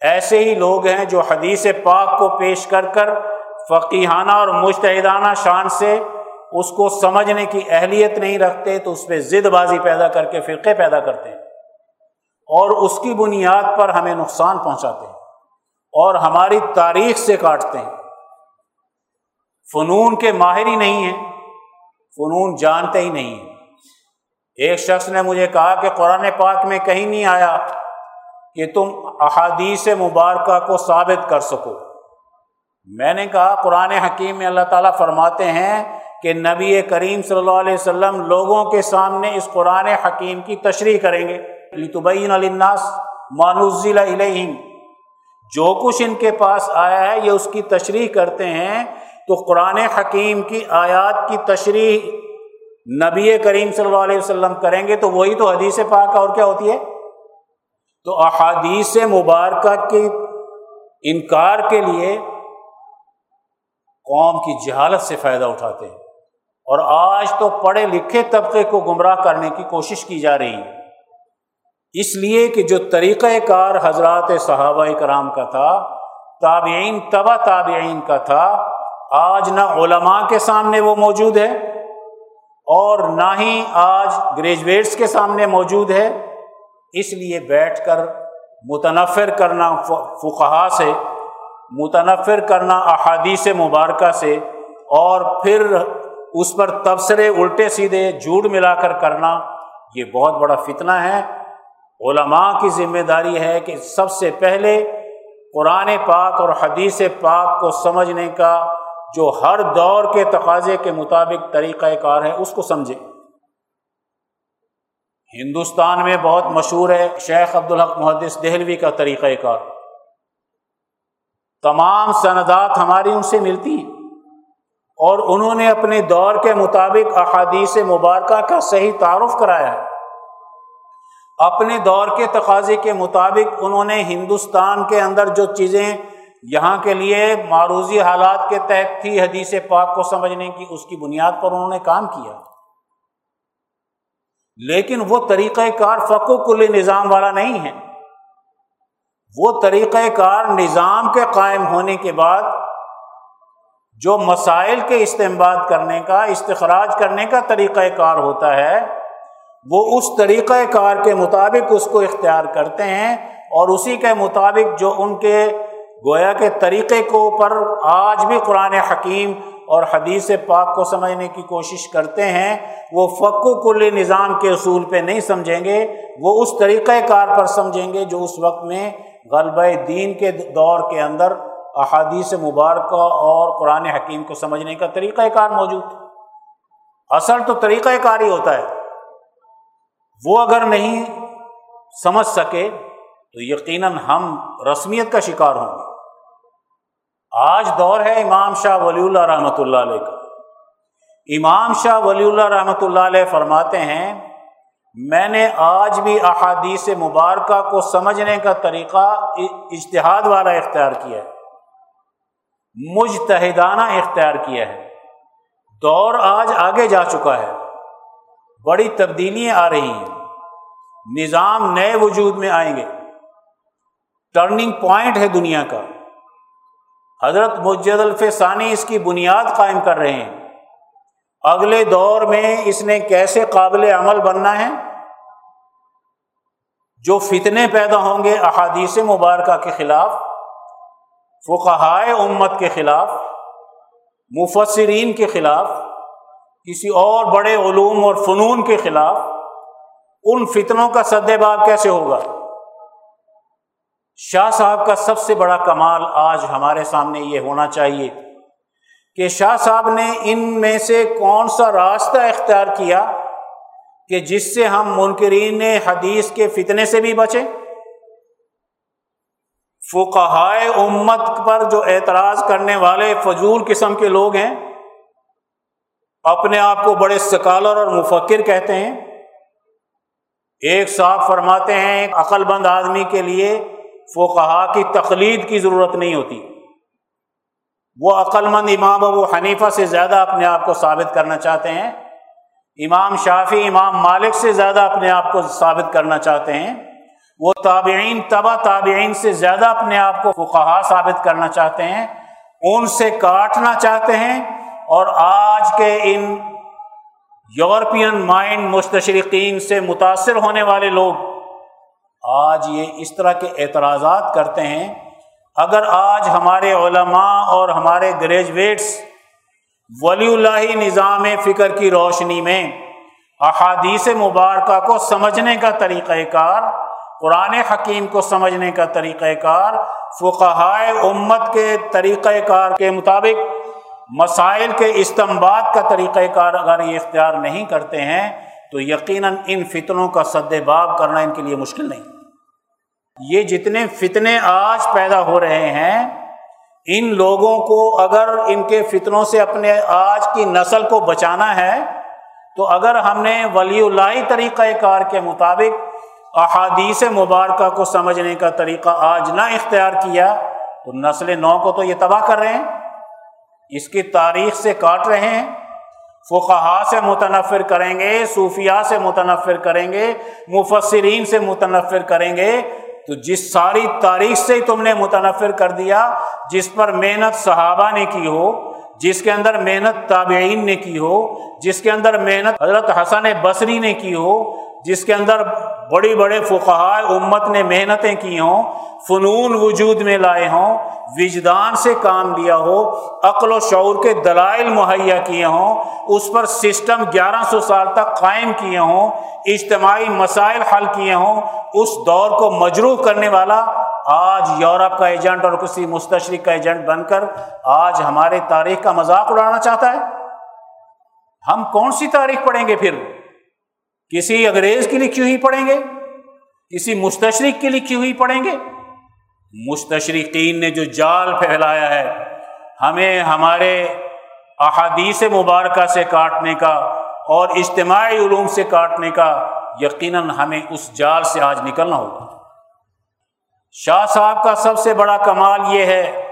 ایسے ہی لوگ ہیں جو حدیث پاک کو پیش کر کر فقیحانہ اور مشتحدانہ شان سے اس کو سمجھنے کی اہلیت نہیں رکھتے، تو اس پہ ضد بازی پیدا کر کے فرقے پیدا کرتے ہیں۔ اور اس کی بنیاد پر ہمیں نقصان پہنچاتے ہیں اور ہماری تاریخ سے کاٹتے ہیں۔ فنون کے ماہر ہی نہیں ہیں، فنون جانتے ہی نہیں ہیں۔ ایک شخص نے مجھے کہا کہ قرآن پاک میں کہیں نہیں آیا کہ تم احادیث مبارکہ کو ثابت کر سکو۔ میں نے کہا قرآن حکیم میں اللہ تعالیٰ فرماتے ہیں کہ نبی کریم صلی اللہ علیہ وسلم لوگوں کے سامنے اس قرآن حکیم کی تشریح کریں گے۔ لتبین الناس مانوزل علیہم جو کچھ ان کے پاس آیا ہے، یہ اس کی تشریح کرتے ہیں۔ تو قرآن حکیم کی آیات کی تشریح نبی کریم صلی اللہ علیہ وسلم کریں گے تو وہی تو حدیث پاک اور کیا ہوتی ہے؟ تو احادیث مبارکہ کے انکار کے لیے قوم کی جہالت سے فائدہ اٹھاتے ہیں۔ اور آج تو پڑھے لکھے طبقے کو گمراہ کرنے کی کوشش کی جا رہی ہے۔ اس لیے کہ جو طریقہ کار حضرات صحابہ کرام کا تھا، تابعین تبا تابعین کا تھا، آج نہ علماء کے سامنے وہ موجود ہے، اور نہ ہی آج گریجویٹس کے سامنے موجود ہے۔ اس لیے بیٹھ کر متنفر کرنا فقہا سے متنفر کرنا احادیث مبارکہ سے اور پھر اس پر تبصرے الٹے سیدھے جھوٹ ملا کر کرنا، یہ بہت بڑا فتنہ ہے۔ علماء کی ذمہ داری ہے کہ سب سے پہلے قرآن پاک اور حدیث پاک کو سمجھنے کا، جو ہر دور کے تقاضے کے مطابق طریقہ کار ہے، اس کو سمجھے۔ ہندوستان میں بہت مشہور ہے شیخ عبدالحق محدث دہلوی کا طریقہ کار۔ تمام سندات ہماری ان سے ملتی ہیں۔ اور انہوں نے اپنے دور کے مطابق احادیث مبارکہ کا صحیح تعارف کرایا ہے۔ اپنے دور کے تقاضے کے مطابق انہوں نے ہندوستان کے اندر جو چیزیں یہاں کے لیے معروضی حالات کے تحت تھی، حدیث پاک کو سمجھنے کی، اس کی بنیاد پر انہوں نے کام کیا۔ لیکن وہ طریقہ کار فقو کل نظام والا نہیں ہے۔ وہ طریقہ کار نظام کے قائم ہونے کے بعد جو مسائل کے استعمال کرنے کا، استخراج کرنے کا طریقہ کار ہوتا ہے، وہ اس طریقہ کار کے مطابق اس کو اختیار کرتے ہیں اور اسی کے مطابق جو ان کے گویا کے طریقے کو پر آج بھی قرآن حکیم اور حدیث پاک کو سمجھنے کی کوشش کرتے ہیں، وہ فق و کل نظام کے اصول پہ نہیں سمجھیں گے، وہ اس طریقۂ کار پر سمجھیں گے جو اس وقت میں غلبہ دین کے دور کے اندر احادیث مبارکہ اور قرآن حکیم کو سمجھنے کا طریقۂ کار موجود اصل تو طریقۂ کار ہی ہوتا ہے۔ وہ اگر نہیں سمجھ سکے تو یقیناً ہم رسمیت کا شکار ہوں گے۔ آج دور ہے امام شاہ ولی اللہ رحمۃ اللہ علیہ کا۔ امام شاہ ولی اللہ رحمۃ اللہ علیہ فرماتے ہیں میں نے آج بھی احادیث مبارکہ کو سمجھنے کا طریقہ اشتہاد والا اختیار کیا ہے، مجتہدانہ اختیار کیا ہے۔ دور آج آگے جا چکا ہے، بڑی تبدیلیاں آ رہی ہیں۔ نظام نئے وجود میں آئیں گے۔ ٹرننگ پوائنٹ ہے دنیا کا۔ حضرت مجد الف ثانی اس کی بنیاد قائم کر رہے ہیں۔ اگلے دور میں اس نے کیسے قابل عمل بننا ہے؟ جو فتنے پیدا ہوں گے احادیث مبارکہ کے خلاف، فقہائے امت کے خلاف، مفسرین کے خلاف، کسی اور بڑے علوم اور فنون کے خلاف، ان فتنوں کا سدے باب کیسے ہوگا؟ شاہ صاحب کا سب سے بڑا کمال آج ہمارے سامنے یہ ہونا چاہیے کہ شاہ صاحب نے ان میں سے کون سا راستہ اختیار کیا کہ جس سے ہم منکرین حدیث کے فتنے سے بھی بچیں۔ فقہائے امت پر جو اعتراض کرنے والے فضول قسم کے لوگ ہیں، اپنے آپ کو بڑے سکالر اور مفکر کہتے ہیں۔ ایک صاحب فرماتے ہیں ایک عقل بند آدمی کے لیے فقہا کی تقلید کی ضرورت نہیں ہوتی۔ وہ عقل مند امام ابو حنیفہ سے زیادہ اپنے آپ کو ثابت کرنا چاہتے ہیں۔ امام شافی امام مالک سے زیادہ اپنے آپ کو ثابت کرنا چاہتے ہیں۔ وہ تابعین تبا تابعین سے زیادہ اپنے آپ کو فقہا ثابت کرنا چاہتے ہیں۔ ان سے کاٹنا چاہتے ہیں۔ اور آج کے ان یورپین مائنڈ مستشرقین سے متاثر ہونے والے لوگ آج یہ اس طرح کے اعتراضات کرتے ہیں۔ اگر آج ہمارے علماء اور ہمارے گریجویٹس ولی اللہ نظام فکر کی روشنی میں احادیث مبارکہ کو سمجھنے کا طریقہ کار، قرآن حکیم کو سمجھنے کا طریقہ کار، فقہائے امت کے طریقہ کار کے مطابق مسائل کے استمباد کا طریقہ کار اگر یہ اختیار نہیں کرتے ہیں، تو یقیناً ان فتنوں کا سد باب کرنا ان کے لیے مشکل نہیں۔ یہ جتنے فتنے آج پیدا ہو رہے ہیں ان لوگوں کو اگر ان کے فتنوں سے اپنے آج کی نسل کو بچانا ہے، تو اگر ہم نے ولی اللہ طریقۂ کار کے مطابق احادیث مبارکہ کو سمجھنے کا طریقہ آج نہ اختیار کیا، تو نسل نو کو تو یہ تباہ کر رہے ہیں۔ اس کی تاریخ سے کاٹ رہے ہیں۔ فقہا سے متنفر کریں گے صوفیہ سے متنفر کریں گے، مفسرین سے متنفر کریں گے۔ تو جس ساری تاریخ سے ہی تم نے متنفر کر دیا، جس پر محنت صحابہ نے کی ہو، جس کے اندر محنت تابعین نے کی ہو، جس کے اندر محنت حضرت حسن بصری نے کی ہو جس کے اندر بڑی بڑے فقہائے امت نے محنتیں کی ہوں، فنون وجود میں لائے ہوں، وجدان سے کام لیا ہو، عقل و شعور کے دلائل مہیا کیے ہوں، اس پر سسٹم گیارہ سو سال تک قائم کیے ہوں، اجتماعی مسائل حل کیے ہوں، اس دور کو مجروح کرنے والا آج یورپ کا ایجنٹ اور کسی مستشرق کا ایجنٹ بن کر آج ہمارے تاریخ کا مذاق اڑانا چاہتا ہے۔ ہم کون سی تاریخ پڑھیں گے پھر؟ کسی انگریز کی لکھی ہوئی پڑھیں گے؟ کسی مستشرق کی لکھی ہوئی پڑھیں گے؟ مستشرقین نے جو جال پھیلایا ہے، ہمیں ہمارے احادیث مبارکہ سے کاٹنے کا اور اجتماعی علوم سے کاٹنے کا یقیناً ہمیں اس جال سے آج نکلنا ہوگا۔ شاہ صاحب کا سب سے بڑا کمال یہ ہے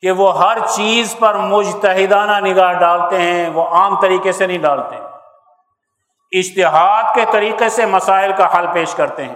کہ وہ ہر چیز پر مجتہدانہ نگاہ ڈالتے ہیں، وہ عام طریقے سے نہیں ڈالتے۔ اشتہاد کے طریقے سے مسائل کا حل پیش کرتے ہیں۔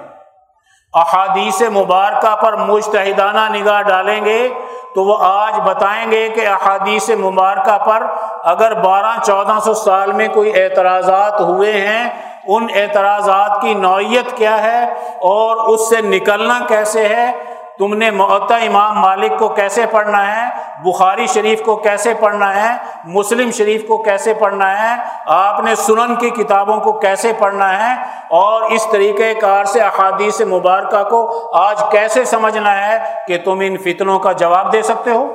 احادیث مبارکہ پر مشتحدانہ نگاہ ڈالیں گے تو وہ آج بتائیں گے کہ احادیث مبارکہ پر اگر بارہ چودہ سو سال میں کوئی اعتراضات ہوئے ہیں، ان اعتراضات کی نوعیت کیا ہے اور اس سے نکلنا کیسے ہے؟ تم نے معطا امام مالک کو کیسے پڑھنا ہے؟ بخاری شریف کو کیسے پڑھنا ہے؟ مسلم شریف کو کیسے پڑھنا ہے؟ آپ نے سنن کی کتابوں کو کیسے پڑھنا ہے؟ اور اس طریقہ کار سے، احادیث مبارکہ کو آج کیسے سمجھنا ہے کہ تم ان فتنوں کا جواب دے سکتے ہو؟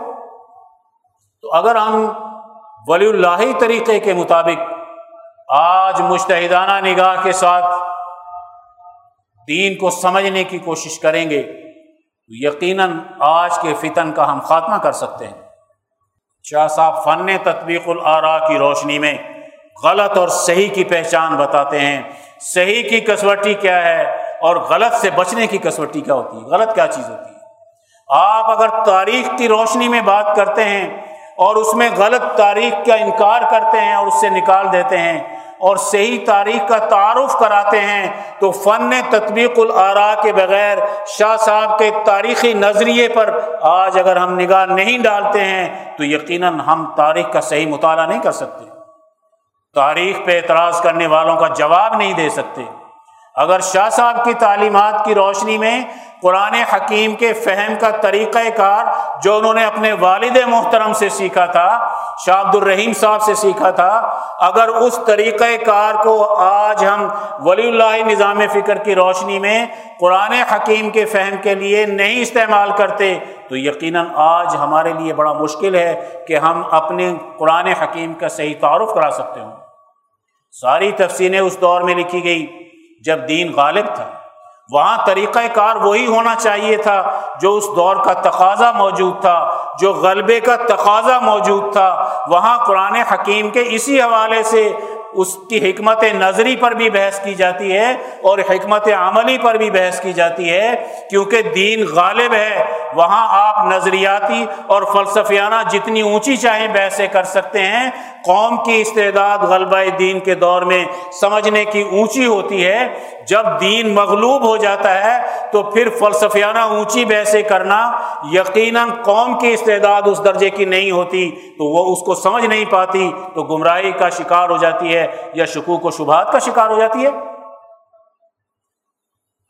تو اگر ہم ولی اللہ طریقے کے مطابق آج مشتحدانہ نگاہ کے ساتھ دین کو سمجھنے کی کوشش کریں گے یقیناً آج کے فتن کا ہم خاتمہ کر سکتے ہیں۔ شاہ صاحب فن تطبیق العرا کی روشنی میں غلط اور صحیح کی پہچان بتاتے ہیں۔ صحیح کی کسوٹی کیا ہے اور غلط سے بچنے کی کسوٹی کیا ہوتی ہے؟ غلط کیا چیز ہوتی ہے؟ آپ اگر تاریخ کی روشنی میں بات کرتے ہیں اور اس میں غلط تاریخ کا انکار کرتے ہیں اور اس سے نکال دیتے ہیں اور صحیح تاریخ کا تعارف کراتے ہیں، تو فن تطبیق العرا کے بغیر شاہ صاحب کے تاریخی نظریے پر آج اگر ہم نگاہ نہیں ڈالتے ہیں، تو یقیناً ہم تاریخ کا صحیح مطالعہ نہیں کر سکتے۔ تاریخ پہ اعتراض کرنے والوں کا جواب نہیں دے سکتے۔ اگر شاہ صاحب کی تعلیمات کی روشنی میں قرآن حکیم کے فہم کا طریقہ کار جو انہوں نے اپنے والد محترم سے سیکھا تھا، شاہ عبد الرحیم صاحب سے سیکھا تھا۔ اگر اس طریقۂ کار کو آج ہم ولی اللہ نظام فکر کی روشنی میں قرآن حکیم کے فہم کے لیے نہیں استعمال کرتے، تو یقیناً آج ہمارے لیے بڑا مشکل ہے کہ ہم اپنے قرآن حکیم کا صحیح تعارف کرا سکتے ہوں۔ ساری تفصیلیں اس دور میں لکھی گئی جب دین غالب تھا۔ وہاں طریقہ کار وہی ہونا چاہیے تھا جو اس دور کا تقاضا موجود تھا، جو غلبے کا تقاضا موجود تھا۔ وہاں قرآن حکیم کے اسی حوالے سے اس کی حکمت نظری پر بھی بحث کی جاتی ہے اور حکمت عملی پر بھی بحث کی جاتی ہے، کیونکہ دین غالب ہے۔ وہاں آپ نظریاتی اور فلسفیانہ جتنی اونچی چاہیں بحثیں کر سکتے ہیں قوم کی استعداد غلبہ دین کے دور میں سمجھنے کی اونچی ہوتی ہے۔ جب دین مغلوب ہو جاتا ہے تو پھر فلسفیانہ اونچی بحثیں کرنا یقیناً قوم کی استعداد اس درجے کی نہیں ہوتی، تو وہ اس کو سمجھ نہیں پاتی، تو گمراہی کا شکار ہو جاتی ہے یا شکوک و شبہات کا شکار ہو جاتی ہے۔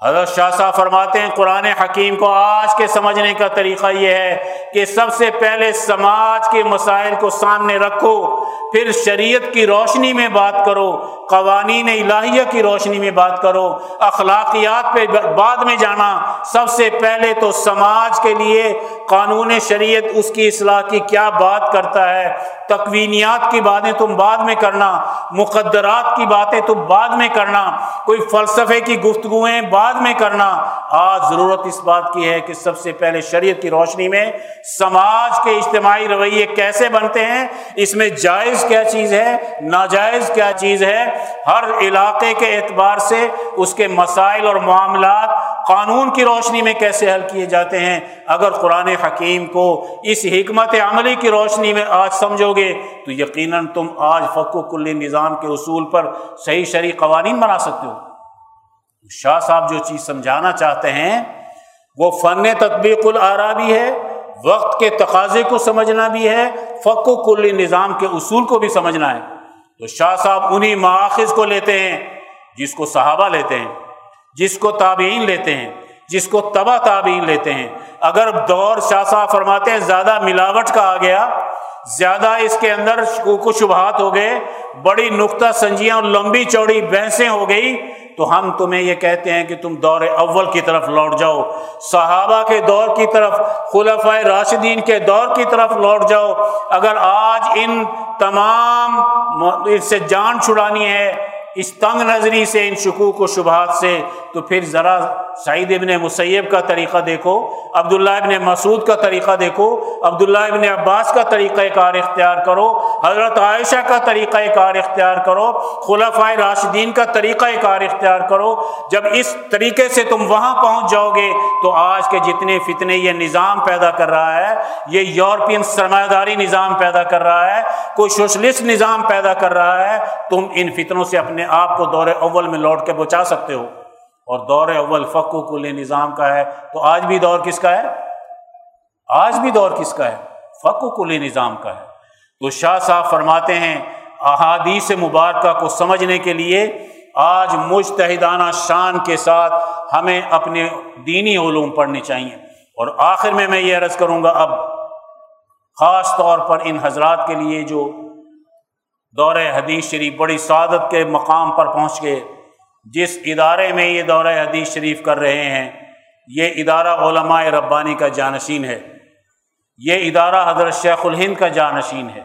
حضرت شاہ صاحب فرماتے ہیں، قرآن حکیم کو آج کے سمجھنے کا طریقہ یہ ہے کہ سب سے پہلے سماج کے مسائل کو سامنے رکھو، پھر شریعت کی روشنی میں بات کرو، قوانین الہیہ کی روشنی میں بات کرو، اخلاقیات پہ بعد میں جانا۔ سب سے پہلے تو سماج کے لیے قانون شریعت اس کی اصلاح کی کیا بات کرتا ہے۔ تقوینیات کی باتیں تم بعد میں کرنا، مقدرات کی باتیں تم بعد میں کرنا۔ کوئی فلسفے کی گفتگویں بعد میں کرنا، آج ضرورت اس بات کی ہے کہ سب سے پہلے شریعت کی روشنی میں سماج کے اجتماعی رویے کیسے بنتے ہیں، اس میں جائز کیا چیز ہے، ناجائز کیا چیز ہے، ہر علاقے کے اعتبار سے اس کے مسائل اور معاملات قانون کی روشنی میں کیسے حل کیے جاتے ہیں۔ اگر قرآن حکیم کو اس حکمت عملی کی روشنی میں آج سمجھو گے، تو یقیناً تم آج فق و کلی نظام کے اصول پر صحیح شرعی قوانین بنا سکتے ہو۔ شاہ صاحب جو چیز سمجھانا چاہتے ہیں، وہ فن تطبیق العرا بھی ہے، وقت کے تقاضے کو سمجھنا بھی ہے فق و کلی نظام کے اصول کو بھی سمجھنا ہے۔ تو شاہ صاحب انہیں ماخذ کو لیتے ہیں، جس کو صحابہ لیتے ہیں، جس کو تابعین لیتے ہیں، جس کو تبا تابعین لیتے ہیں۔ اگر دور شاہ صاحب فرماتے ہیں، زیادہ ملاوٹ کا آ گیا، زیادہ اس کے اندر و شبہات ہو گئے، بڑی نقطہ سنجیاں اور لمبی چوڑی بحثیں ہو گئی تو ہم تمہیں یہ کہتے ہیں کہ تم دور اول کی طرف لوٹ جاؤ۔ صحابہ کے دور کی طرف خلفۂ راشدین کے دور کی طرف لوٹ جاؤ۔ اگر آج ان تمام اس سے جان چھڑانی ہے، اس تنگ نظری سے، ان شکوک و شبہات سے، تو پھر ذرا سعید ابن مسیب کا طریقہ دیکھو، عبداللہ ابن مسعود کا طریقہ دیکھو، عبداللہ ابن عباس کا طریقہ کار اختیار کرو، حضرت عائشہ کا طریقہ کار اختیار کرو خلفۂ راشدین کا طریقہ کار اختیار کرو۔ جب اس طریقے سے تم وہاں پہنچ جاؤ گے تو آج کے جتنے فتنے یہ نظام پیدا کر رہا ہے، یہ یورپین سرمایہ داری نظام پیدا کر رہا ہے، کوئی سوشلسٹ نظام پیدا کر رہا ہے، تم ان فتنوں سے اپنے آپ کو دور اول میں لوٹ کے بچا سکتے ہو۔ اور دور اول فقو کل نظام کا ہے۔ تو آج بھی دور کس کا ہے؟ آج بھی دور کس کا ہے؟ فقو کل نظام کا ہے۔ تو شاہ صاحب فرماتے ہیں، احادیث مبارکہ کو سمجھنے کے لیے آج مجتہدانہ شان کے ساتھ ہمیں اپنے دینی علوم پڑھنے چاہیے۔ اور آخر میں میں یہ عرض کروں گا، اب خاص طور پر ان حضرات کے لیے جو دور حدیث شریف بڑی سعادت کے مقام پر پہنچ گئے جس ادارے میں یہ دورہ حدیث شریف کر رہے ہیں، یہ ادارہ علماء ربانی کا جانشین ہے۔ یہ ادارہ حضرت شیخ الہند کا جانشین ہے۔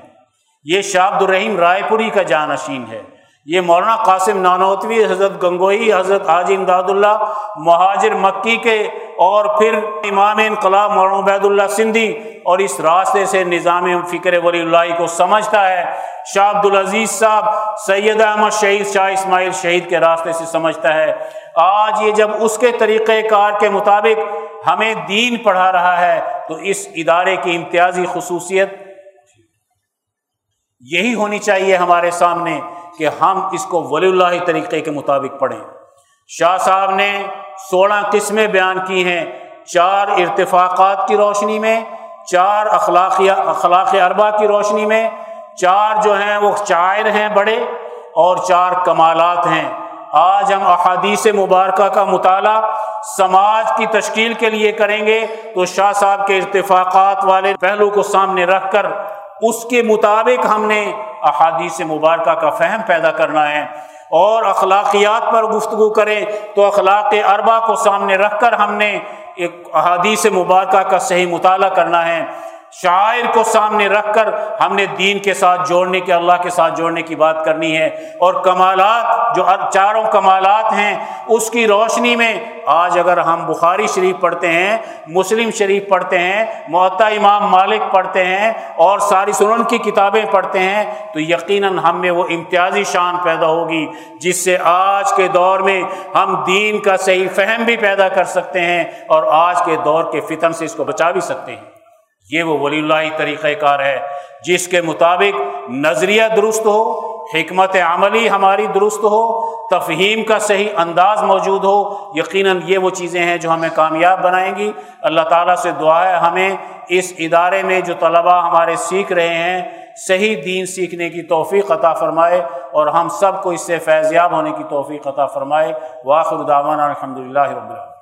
یہ شاہ عبد الرحیم رائے پوری کا جانشین ہے۔ یہ مولانا قاسم نانوتوی، حضرت گنگوئی، حضرت حاجی امداد اللہ مہاجر مکی کے اور پھر امام انقلاب مولانا عبید اللہ سندھی اور اس راستے سے نظام فکر ولی اللہ کو سمجھتا ہے۔ شاہ عبد العزیز صاحب، سید احمد شہید شاہ اسماعیل شہید کے راستے سے سمجھتا ہے۔ آج یہ جب اس کے طریقہ کار کے مطابق ہمیں دین پڑھا رہا ہے تو اس ادارے کی امتیازی خصوصیت یہی ہونی چاہیے ہمارے سامنے کہ ہم اس کو ولی اللہ طریقے کے مطابق پڑھیں۔ شاہ صاحب نے سولہ قسمیں بیان کی ہیں، چار ارتفاقات کی روشنی میں، چار اخلاقی، اخلاق اربا کی روشنی میں، چار جو ہیں وہ شاعر ہیں بڑے اور چار کمالات ہیں۔ آج ہم احادیث مبارکہ کا مطالعہ سماج کی تشکیل کے لیے کریں گے تو شاہ صاحب کے ارتفاقات والے پہلو کو سامنے رکھ کر اس کے مطابق ہم نے احادیث مبارکہ کا فہم پیدا کرنا ہے اور اخلاقیات پر گفتگو کریں تو اخلاق اربا کو سامنے رکھ کر ہم نے ایک احادیث مبارکہ کا صحیح مطالعہ کرنا ہے۔ شاعر کو سامنے رکھ کر ہم نے دین کے ساتھ جوڑنے کے، اللہ کے ساتھ جوڑنے کی بات کرنی ہے۔ اور کمالات جو چاروں کمالات ہیں، اس کی روشنی میں آج اگر ہم بخاری شریف پڑھتے ہیں، مسلم شریف پڑھتے ہیں معطا امام مالک پڑھتے ہیں اور ساری سنن کی کتابیں پڑھتے ہیں، تو یقیناً ہم میں وہ امتیازی شان پیدا ہوگی، جس سے آج کے دور میں ہم دین کا صحیح فہم بھی پیدا کر سکتے ہیں اور آج کے دور کے فتن سے اس کو بچا بھی سکتے ہیں۔ یہ وہ ولی اللہ طریقۂ کار ہے، جس کے مطابق نظریہ درست ہو، حکمت عملی ہماری درست ہو، تفہیم کا صحیح انداز موجود ہو، یقیناً یہ وہ چیزیں ہیں جو ہمیں کامیاب بنائیں گی۔ اللہ تعالیٰ سے دعا ہے ہمیں اس ادارے میں جو طلباء ہمارے سیکھ رہے ہیں، صحیح دین سیکھنے کی توفیق عطا فرمائے اور ہم سب کو اس سے فیضیاب ہونے کی توفیق عطا فرمائے۔ واخر دعوانا الحمد للہ رب اللہ